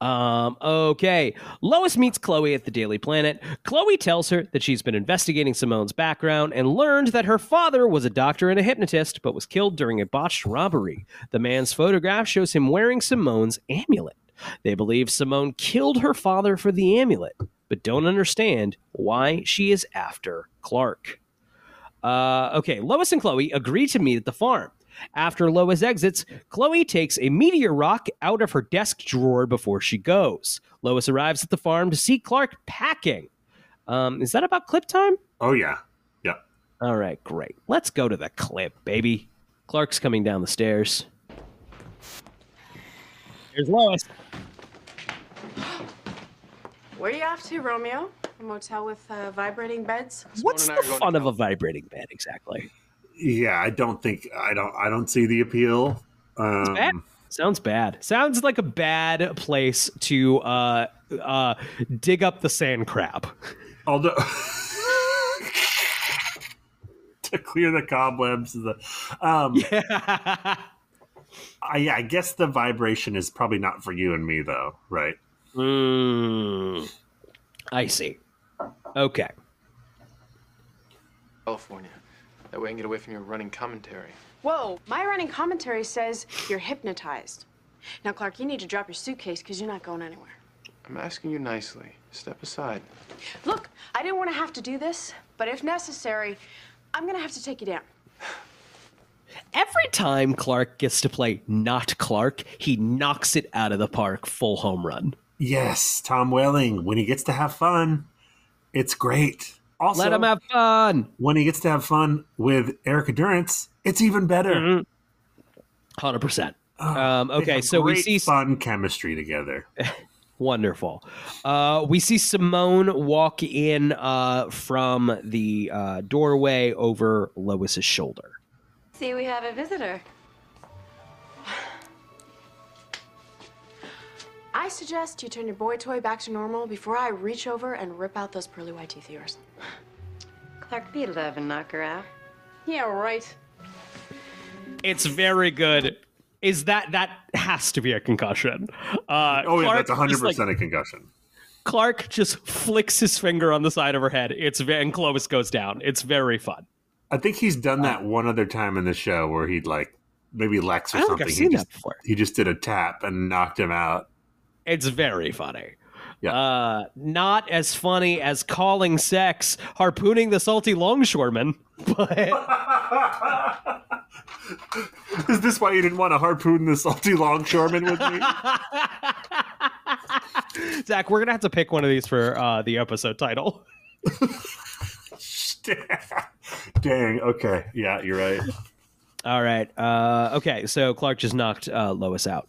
Um, okay. Lois meets Chloe at the Daily Planet. Chloe tells her that she's been investigating Simone's background and learned that her father was a doctor and a hypnotist, but was killed during a botched robbery. The man's photograph shows him wearing Simone's amulet. They believe Simone killed her father for the amulet, but don't understand why she is after Clark. Uh, okay, Lois and Chloe agree to meet at the farm. After Lois exits, Chloe takes a meteor rock out of her desk drawer before she goes. Lois arrives at the farm to see Clark packing. Um, is that about clip time? Oh yeah, yeah. All right, great. Let's go to the clip, baby. Clark's coming down the stairs. Here's Lois. Where are you off to, Romeo? A motel with uh, vibrating beds? What's the fun of a vibrating bed exactly? Yeah, I don't think I don't I don't see the appeal. Um, bad. Sounds bad. Sounds like a bad place to uh, uh, dig up the sand crab. although to clear the cobwebs. The um, I, yeah, I guess the vibration is probably not for you and me though, right? Mm, I see. Okay. California. That way I can get away from your running commentary. Whoa, my running commentary says you're hypnotized. Now, Clark, you need to drop your suitcase because you're not going anywhere. I'm asking you nicely. Step aside. Look, I didn't want to have to do this, but if necessary, I'm going to have to take you down. Every time Clark gets to play not Clark, he knocks it out of the park full home run. Yes, Tom Welling. When he gets to have fun, it's great. Also, Let him have fun. when he gets to have fun with Erica Durance, it's even better. Mm-hmm. 100%. Um, okay, have so we see fun chemistry together. Wonderful. Uh, we see Simone walk in uh, from the uh, doorway over Lois's shoulder. See, we have a visitor. I suggest you turn your boy toy back to normal before I reach over and rip out those pearly white teeth of yours. Clark beat it up and knock her out. Yeah, right. It's very good. Is that that has to be a concussion? Uh, Oh yeah, Clark that's hundred just, like, percent a concussion. Clark just flicks his finger on the side of her head. It's and Clovis goes down. It's very fun. I think he's done that one other time in the show where he'd like maybe Lex or I don't something. think I've seen he, that just, before. he just did a tap and knocked him out. It's very funny. Yeah. Uh, not as funny as calling sex harpooning the salty longshoreman, but Is this why you didn't want to harpoon the salty longshoreman with me? Zach, we're gonna have to pick one of these for uh, the episode title. Dang. Okay. Yeah, you're right. All right. Uh, okay, so Clark just knocked uh, Lois out.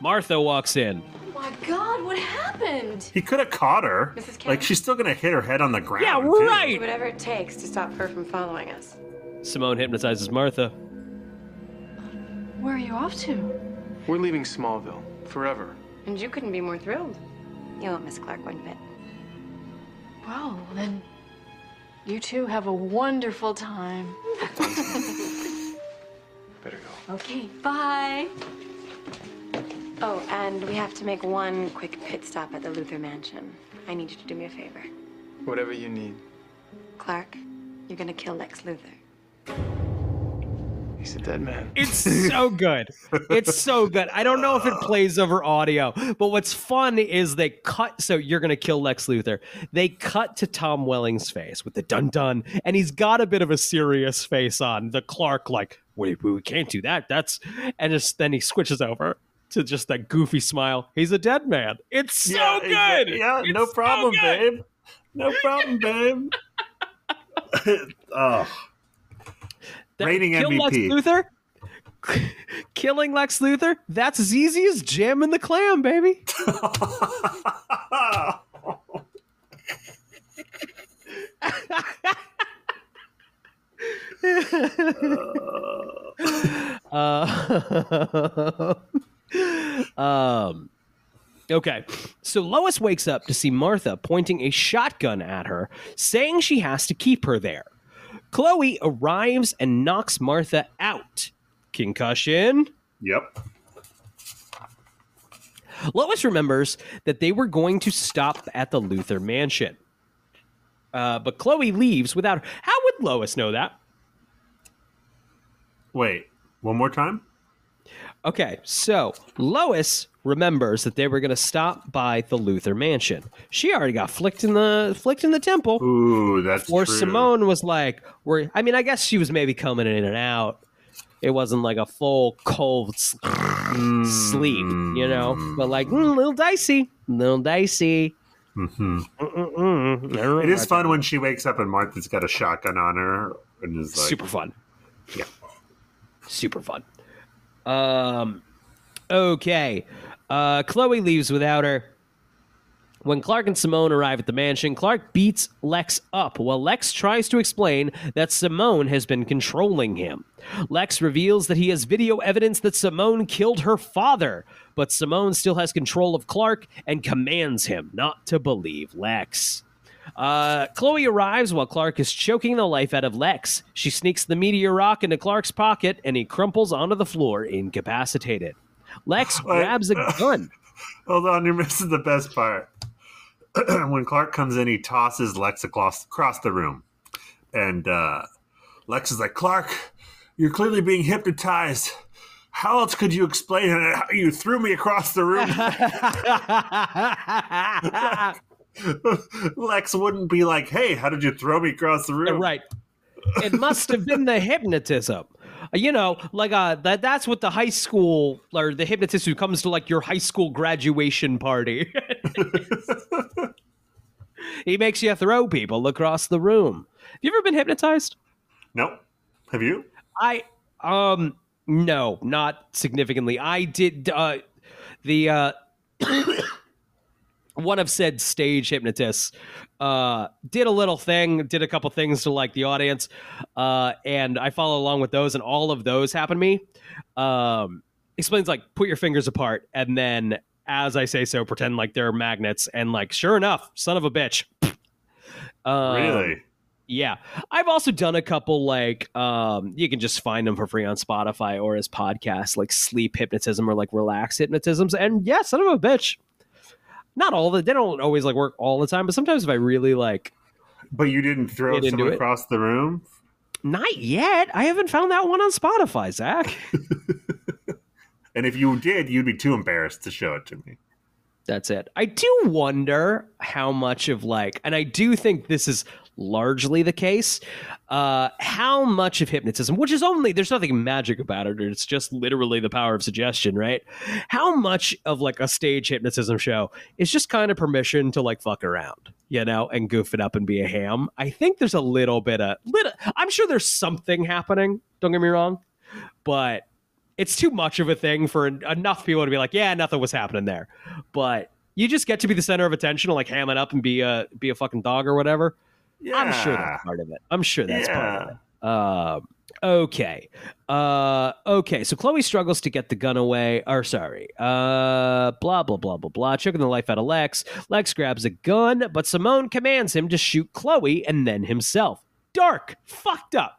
Martha walks in. Oh my god, what happened? He could have caught her. Mrs. Karen? Like she's still gonna hit her head on the ground. Yeah, too. right. Whatever it takes to stop her from following us. Simone hypnotizes Martha. Where are you off to? We're leaving Smallville. Forever. And you couldn't be more thrilled. You won't miss Clark one bit. Well, then you two have a wonderful time. Better go. Okay, bye. Oh, and we have to make one quick pit stop at the Luthor Mansion. I need you to do me a favor. Whatever you need. Clark, you're gonna kill Lex Luthor. He's a dead man. It's so good. It's so good. I don't know if it plays over audio, but what's fun is they cut. So you're going to kill Lex Luthor. They cut to Tom Welling's face with the dun dun, and he's got a bit of a serious face on. The Clark, like, wait, we can't do that. That's. And just then he switches over to just that goofy smile. He's a dead man. It's so Yeah, good. exactly. Yeah, It's no problem, good. babe. No problem, babe. oh, That- Reigning kill Lex MVP. Luthor. Killing Lex Luthor? That's as easy as jamming the clam, baby. Uh, um, okay. So Lois wakes up to see Martha pointing a shotgun at her, saying she has to keep her there. Chloe arrives and knocks Martha out. Concussion. yep. Lois remembers that they were going to stop at the Luthor mansion. Uh, but Chloe leaves without. How would Lois know that? Wait, one more time? Okay, so Lois remembers that they were going to stop by the Luthor mansion. She already got flicked in the flicked in the temple. Ooh, that's Or. Simone was like, "We're." I mean, I guess she was maybe coming in and out. It wasn't like a full cold sleep, you know, but like mm, little dicey, little dicey. Mhm. Mm-mm-mm. It is fun when she wakes up and Martha's got a shotgun on her and is like, super fun. Yeah. super fun. Um, okay. Uh, Chloe leaves without her. When Clark and Simone arrive at the mansion, Clark beats Lex up while Lex tries to explain that Simone has been controlling him. Lex reveals that he has video evidence that Simone killed her father, but Simone still has control of Clark and commands him not to believe Lex. Uh, Chloe arrives while Clark is choking the life out of Lex. She sneaks the meteor rock into Clark's pocket and he crumples onto the floor, incapacitated. Lex grabs a gun. Hold on, you're missing the best part. when Clark comes in, he tosses Lex across, across the room. And uh, Lex is like, Clark, you're clearly being hypnotized. How else could you explain? How you threw me across the room? Lex wouldn't be like, hey, how did you throw me across the room? right. It must have been the hypnotism. You know, like uh, that. That's what the high school or the hypnotist who comes to like your high school graduation party. he makes you throw people across the room. Have you ever been hypnotized? No. Have you? I um no, not significantly. I did uh the uh one of said stage hypnotists uh did a little thing, did a couple things to like the audience uh and I follow along with those and all of those happen to me. Um explains like put your fingers apart and then as I say so pretend like they're magnets and like sure enough, son of a bitch. Um, really? yeah. I've also done a couple like um you can just find them for free on Spotify or as podcasts like sleep hypnotism or like relax hypnotisms and yeah, son of a bitch. Not all the they don't always like work all the time, but sometimes if I really like But you didn't throw someone it. across the room? not yet. I haven't found that one on Spotify, Zach. And if you did, you'd be too embarrassed to show it to me. That's it. I do wonder how much of like, and I do think this is largely the case, uh, how much of hypnotism, which is only, there's nothing magic about it, it's just literally the power of suggestion, right? How much of like a stage hypnotism show is just kind of permission to like fuck around, you know, and goof it up and be a ham? I think there's a little bit of, little, I'm sure there's something happening, don't get me wrong, but it's too much of a thing for enough people to be like, yeah, nothing was happening there. But you just get to be the center of attention, and like ham it up and be a be a fucking dog or whatever. I'm sure that's part of it. I'm sure that's part of it. Um, okay. Uh, okay. So Chloe struggles to get the gun away. Or sorry. Uh, blah blah blah blah blah. Choking the life out of Lex. Lex grabs a gun, but Simone commands him to shoot Chloe and then himself. Dark. Fucked up.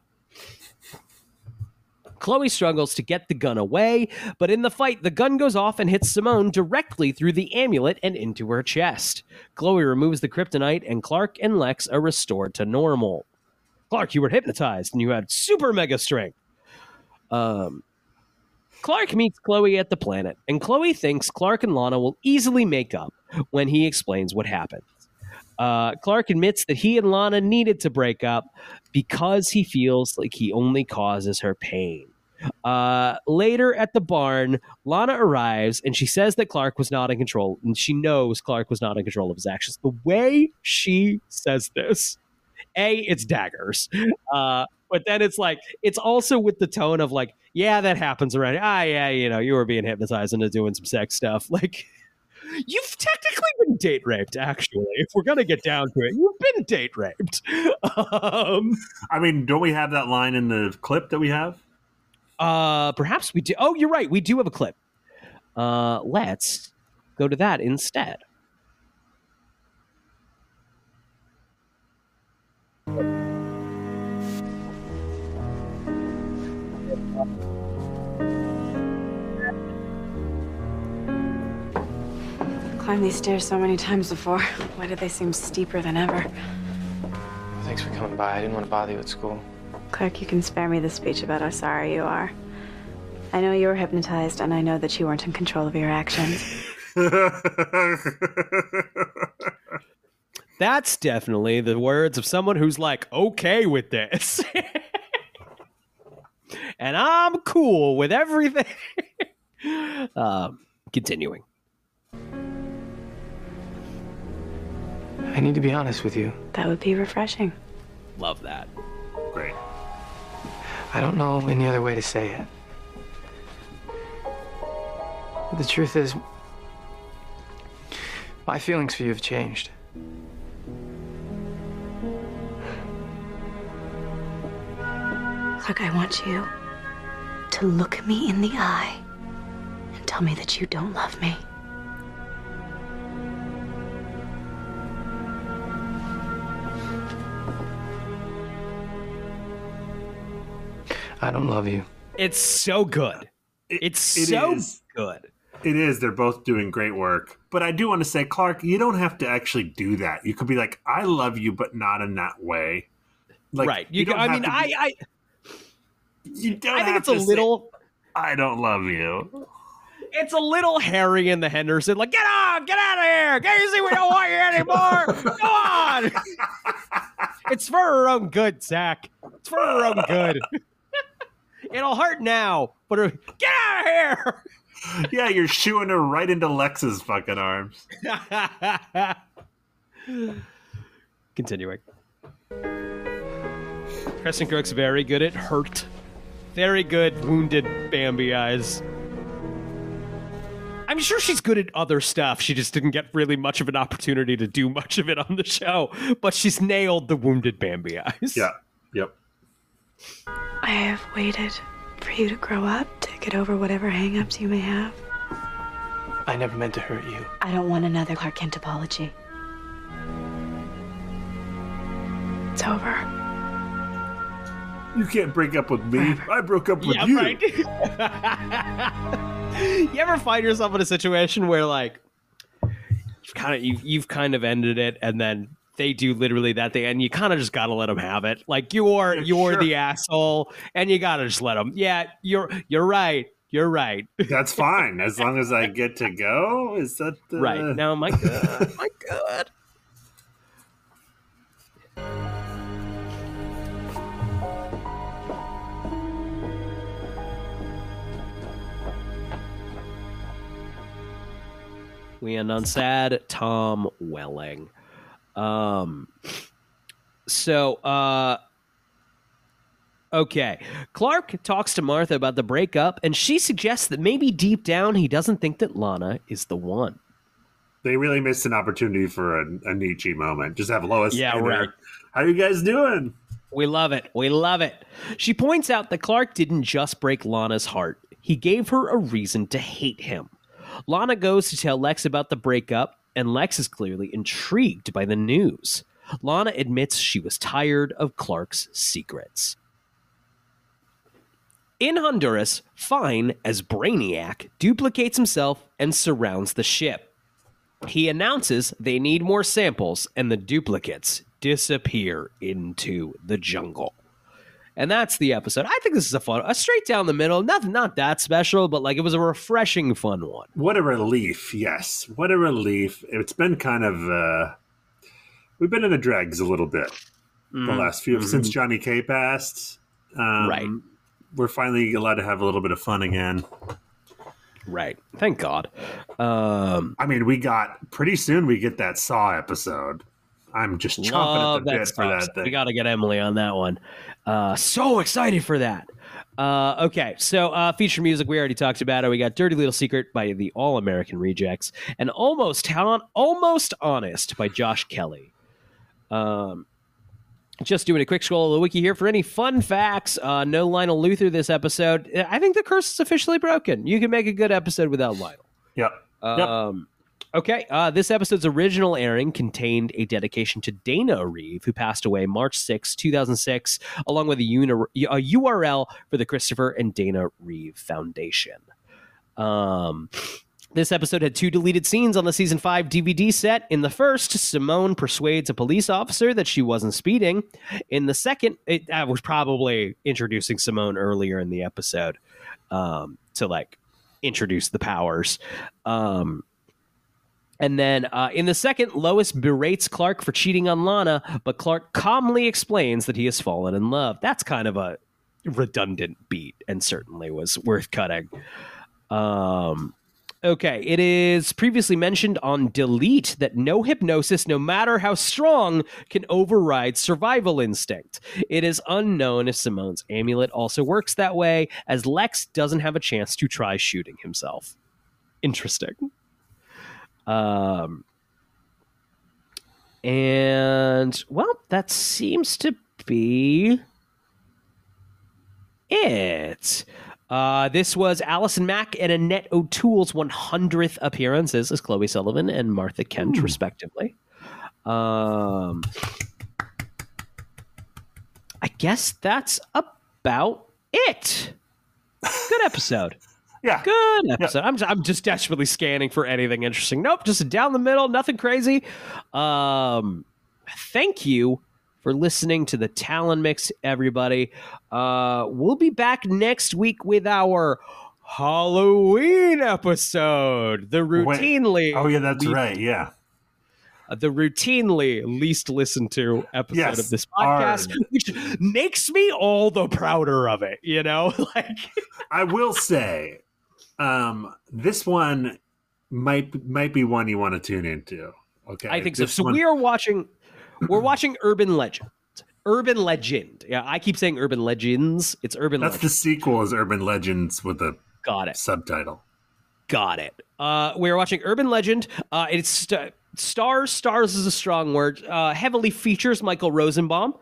Chloe struggles to get the gun away, but in the fight, the gun goes off and hits Simone directly through the amulet and into her chest. Chloe removes the kryptonite, and Clark and Lex are restored to normal. Clark, you were hypnotized and you had super mega strength. Um, Clark meets Chloe at the planet, and Chloe thinks Clark and Lana will easily make up when he explains what happened. Uh, Clark admits that he and Lana needed to break up because he feels like he only causes her pain. Uh, later at the barn, Lana arrives and she says that Clark was not in control, and she knows Clark was not in control of his actions. The way she says this, A, it's daggers. Uh, but then it's like it's also with the tone of like, yeah, that happens around. Ah, yeah, you know, you were being hypnotized into doing some sex stuff. Like, you've technically been date raped. Actually, if we're gonna get down to it, you've been date raped. um, I mean, don't we have that line in the clip that we have? uh, perhaps we do. Oh, you're right. We do have a clip. Uh, let's go to that instead. Climbed these stairs so many times before. Why do they seem steeper than ever? Thanks for coming by. I didn't want to bother you at school. Clark, you can spare me the speech about how sorry you are. I know you were hypnotized, and I know that you weren't in control of your actions. That's definitely the words of someone who's like okay with this. and I'm cool with everything. um, continuing. I need to be honest with you. That would be refreshing. Love that. Great. I don't know any other way to say it. But the truth is, my feelings for you have changed. Clark, I want you to look me in the eye and tell me that you don't love me. I don't love you. It's so good. It- It's it so is. good. It is. They're both doing great work. But I do want to say, Clark, you don't have to actually do that. You could be like, I love you, but not in that way. Like, right. You, don't I have mean, to I, be- I, you don't I think have it's a to say, little. I don't love you. It's a little Harry and the Henderson, like, get on, get out of here. Can't you see we don't want you anymore? Go on. it's for her own good, Zach. It's for her own good. It'll hurt now, but her, get out of here. Yeah, you're shooing her right into Lex's fucking arms. Continuing. Kristin Kreuk's very good at hurt. Very good wounded Bambi eyes. I'm sure she's good at other stuff. She just didn't get really much of an opportunity to do much of it on the show. But she's nailed the wounded Bambi eyes. Yeah. Yep. I have waited for you to grow up, to get over whatever hangups you may have. I never meant to hurt you. I don't want another Clark Kent apology. It's over. You can't break up with me. I broke up with Yeah, you. right. you ever find yourself in a situation where like you've kind of you, you've kind of ended it and then they do literally that thing and you kind of just gotta let them have it like you're Yeah, you're sure. the asshole and you gotta just let them yeah you're you're right you're right That's fine as long as I get to go. Is that the... right now my god my god we end on sad Tom Welling. Um, so, uh, okay. Clark talks to Martha about the breakup, and she suggests that maybe deep down he doesn't think that Lana is the one. They really missed an opportunity for a, a Nietzsche moment. Just have Lois. Yeah, right. How you guys doing? We love it. We love it. She points out that Clark didn't just break Lana's heart, he gave her a reason to hate him. Lana goes to tell Lex about the breakup, and Lex is clearly intrigued by the news. Lana admits she was tired of Clark's secrets. In Honduras, Fine, as Brainiac, duplicates himself and surrounds the ship. He announces they need more samples, and the duplicates disappear into the jungle. And that's the episode. I think this is a fun, a straight down the middle, nothing, not that special, but like it was a refreshing, fun one. What a relief! Yes, what a relief. It's been kind of uh we've been in the dregs a little bit the last few since Johnny K passed. Um, Mm-hmm. Right. We're finally allowed to have a little bit of fun again. Right. Thank God. Um, I mean, we got pretty soon. We get that Saw episode. I'm just chomping Love at the that bit for that thing. We got to get Emily on that one. Uh, so excited for that. Uh, okay, so uh, feature music we already talked about it. We got "Dirty Little Secret" by the All American Rejects, and "Almost Hon- Almost Honest" by Josh Kelley. Um, just doing a quick scroll of the wiki here for any fun facts. Uh, no Lionel Luthor this episode. I think the curse is officially broken. You can make a good episode without Lionel. Yep. Yep. Okay, uh, this episode's original airing contained a dedication to Dana Reeve, who passed away March 6, 2006, along with a, uni- a URL for the Christopher and Dana Reeve Foundation. Um, this episode had two deleted scenes on the season 5 DVD set. In the first, Simone persuades a police officer that she wasn't speeding. In the second, it, I was probably introducing Simone earlier in the episode um, to like introduce the powers. Um, and then uh, in the second, Lois berates Clark for cheating on Lana, but Clark calmly explains that he has fallen in love. That's kind of a redundant beat and certainly was worth cutting. Um, okay, it is previously mentioned on Delete that no hypnosis, no matter how strong, can override survival instinct. It is unknown if Simone's amulet also works that way, as Lex doesn't have a chance to try shooting himself. Interesting. Um, and well, that seems to be it. Uh, this was Allison Mack and Annette O'Toole's 100th appearances as Chloe Sullivan and Martha Kent, respectively. Um, I guess that's about it. Good episode. Yeah. Good episode. I'm, I'm just desperately scanning for anything interesting. Nope, just down the middle, nothing crazy. Um, thank you for listening to the Talon Mix, everybody. Uh, we'll be back next week with our Halloween episode. The Wait. routinely, Oh yeah, that's we- right. Yeah. uh, the routinely least listened to episode Yes, of this podcast, which makes me all the prouder of it. You know, like. I will say, um, this one might might be one you want to tune into. Okay. I think so. This So one- we are watching. We're watching Urban Legend. Urban Legend. Yeah, I keep saying Urban Legends. It's Urban That's the sequel is Urban Legends with a Got it. subtitle. Got it. Uh, we're watching Urban Legend. Uh, it's st- stars. Stars is a strong word. Uh, heavily features Michael Rosenbaum,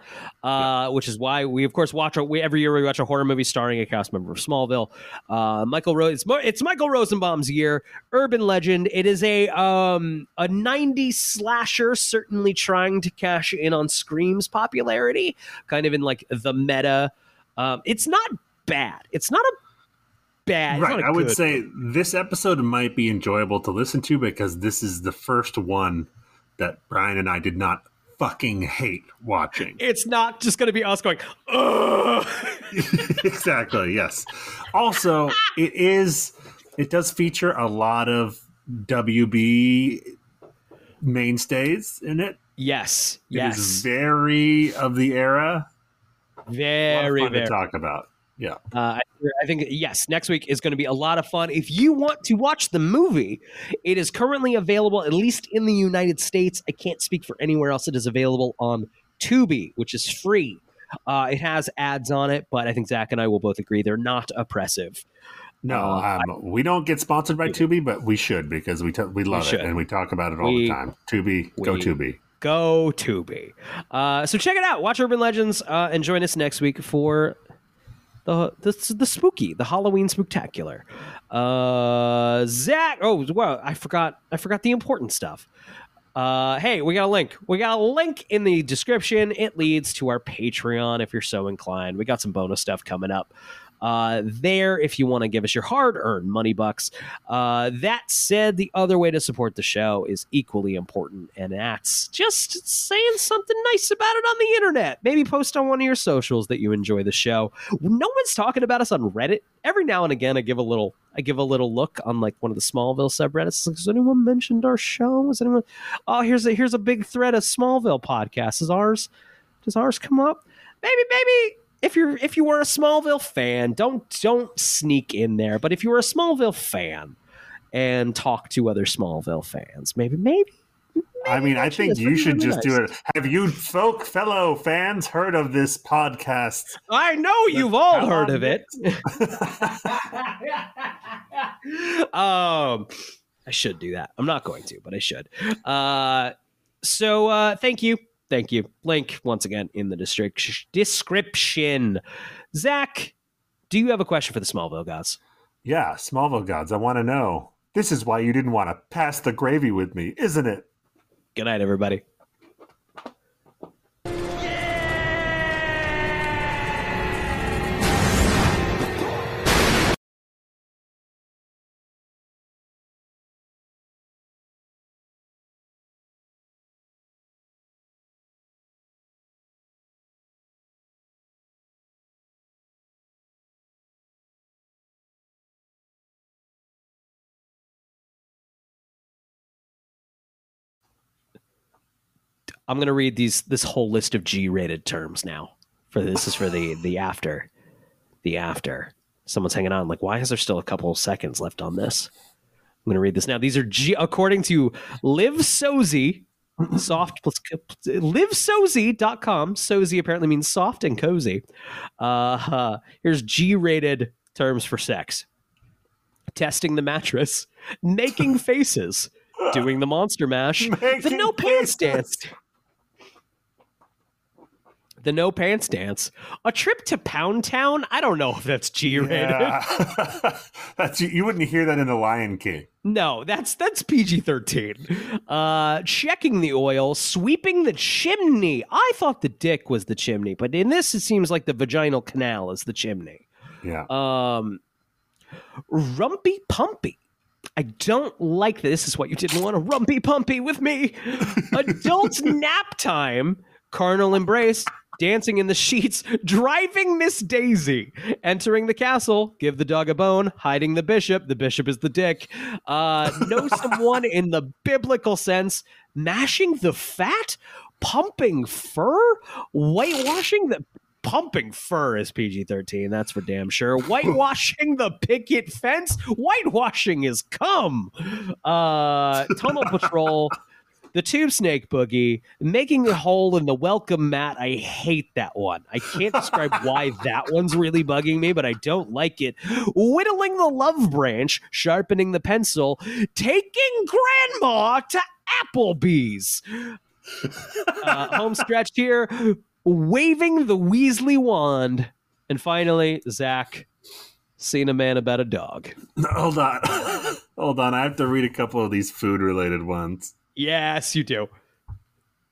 uh, which is why we, of course, watch. We, every year we watch a horror movie starring a cast member of Smallville. Uh, Michael Rose. It's, it's Michael Rosenbaum's year. Urban Legend. It is a um, a '90s slasher, certainly trying to cash in on Scream's popularity, kind of in like the meta. Um, it's not bad. It's not a bad. it's right. I would say this episode might be enjoyable to listen to because this is the first one that Brian and I did not fucking hate watching. it's not just going to be us going, Ugh. exactly. Yes. Also, it is. It does feature a lot of WB mainstays in it. yes, It is yes, very of the era. A lot of very, very. to talk about. Yeah. Uh, I, I think yes, next week is going to be a lot of fun. If you want to watch the movie, it is currently available at least in the United States. I can't speak for anywhere else. It is available on Tubi, which is free. Uh, it has ads on it, but I think Zach and I will both agree they're not oppressive. No, Uh, um, we don't get sponsored by Tubi, but we should because we t- we love should. it and we talk about it all We- the time. Tubi, go we- Tubi. Go Tubi. Uh, so check it out. Watch Urban Legends uh, and join us next week for the the, the spooky, the Halloween spooktacular. Uh, Zach. Oh well, I forgot. I forgot the important stuff. Uh, hey, we got a link. We got a link in the description. It leads to our Patreon if you're so inclined. We got some bonus stuff coming up. Uh, there, if you want to give us your hard-earned money bucks. Uh, that said, the other way to support the show is equally important, and that's just saying something nice about it on the internet. Maybe post on one of your socials that you enjoy the show. No one's talking about us on Reddit. Every now and again, I give a little, I give a little look on like one of the Smallville subreddits. Like, has anyone mentioned our show? Has anyone? Oh, here's a here's a big thread of Smallville podcasts. Is ours? Does ours come up? Maybe, maybe if you're if you were a Smallville fan, don't don't sneak in there. But if you were a Smallville fan and talk to other Smallville fans, maybe maybe I mean, I think you should just do it. Have you folk fellow fans heard of this podcast? I know you've all heard of it. um, I should do that. I'm not going to, but I should. Uh, so uh, thank you, thank you. Link once again in the district description. Zach, do you have a question for the Smallville guys? Yeah, Smallville gods, I want to know. This is why you didn't want to pass the gravy with me, isn't it? Good night, everybody. I'm going to read these this whole list of G-rated terms now. For this is for the the after, the after. Someone's hanging on. Like, why is there still a couple of seconds left on this? I'm going to read this now. These are G according to Liv Sozy, soft plus livsozy.com. Sozy apparently means soft and cozy. Uh, uh, here's G-rated terms for sex: testing the mattress, making faces, doing the monster mash, the no pants dance. The no pants dance. A trip to Pound Town? I don't know if that's G rated. Yeah. That's you, wouldn't hear that in the Lion King. No, that's that's PG thirteen. Uh, checking the oil, sweeping the chimney. I thought the dick was the chimney, but in this it seems like the vaginal canal is the chimney. Yeah. Um, rumpy pumpy. I don't like that. This is what you didn't want a rumpy pumpy with me. Adult nap time, carnal embrace, dancing in the sheets, driving Miss Daisy, entering the castle, give the dog a bone, hiding the bishop. The bishop is the dick. Uh, know someone in the biblical sense, mashing the fat, pumping fur, whitewashing the pumping fur is PG 13. That's for damn sure. Whitewashing the picket fence. Whitewashing is come. Uh, tunnel patrol. The tube snake boogie, making a hole in the welcome mat. I hate that one. I can't describe why that one's really bugging me, but I don't like it. Whittling the love branch, sharpening the pencil, taking grandma to Applebee's. Uh, home stretch here, waving the Weasley wand. And finally, Zach, seen a man about a dog. Hold on. Hold on. I have to read a couple of these food related ones. Yes, you do.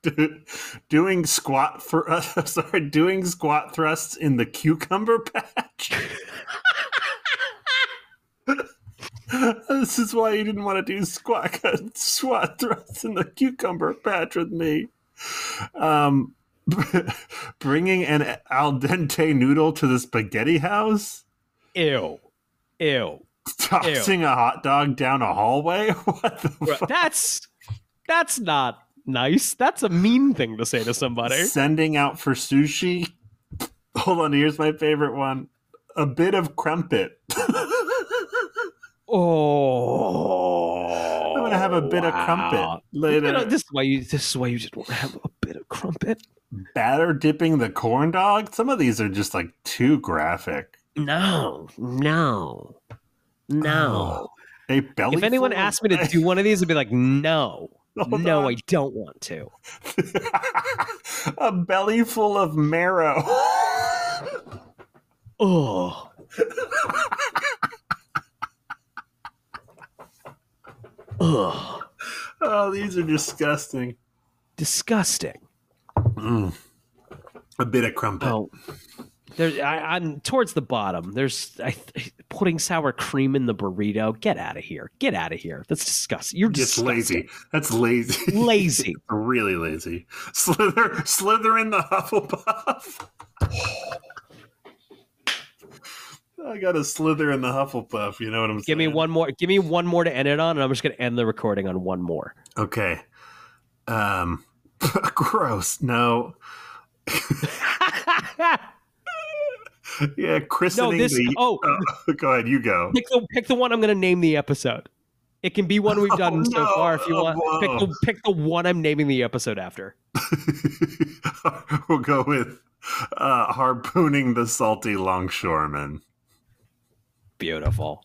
doing squat for sorry, doing squat thrusts in the cucumber patch. this is why you didn't want to do squat squat thrusts in the cucumber patch with me. Um, bringing an al dente noodle to the spaghetti house. Ew. Ew. Tossing a hot dog down a hallway. What the Bro, fuck? That's that's not nice. That's a mean thing to say to somebody. Sending out for sushi. Hold on, here's my favorite one. A bit of crumpet. Oh, I'm gonna have a bit of crumpet later. You know, this is why you. This is why you just want to have a bit of crumpet. Batter dipping the corn dog. Some of these are just like too graphic. No, no, no. Oh, a belly. if anyone asked me to do one of these, I'd be like, no, no, on. I don't want to. a belly full of marrow. Oh, oh, oh, these are disgusting. disgusting. Mm. A bit of crumpet. Oh, there's I, I'm towards the bottom. There's I, putting sour cream in the burrito. Get out of here. Get out of here. That's disgusting. You're Just lazy. That's lazy. Lazy. really lazy. Slither, slither in the Hufflepuff. I got a slither in the Hufflepuff. You know what I'm saying? Give me one more. Give me one more to end it on, and I'm just going to end the recording on one more. Okay. Um. gross. No. Yeah, christening this- the. oh. go ahead. You go. pick the pick the one I'm going to name the episode. It can be one we've done Oh, so no. far if you want. Oh, Pick the pick the one I'm naming the episode after. we'll go with uh, harpooning the salty longshoreman. Beautiful.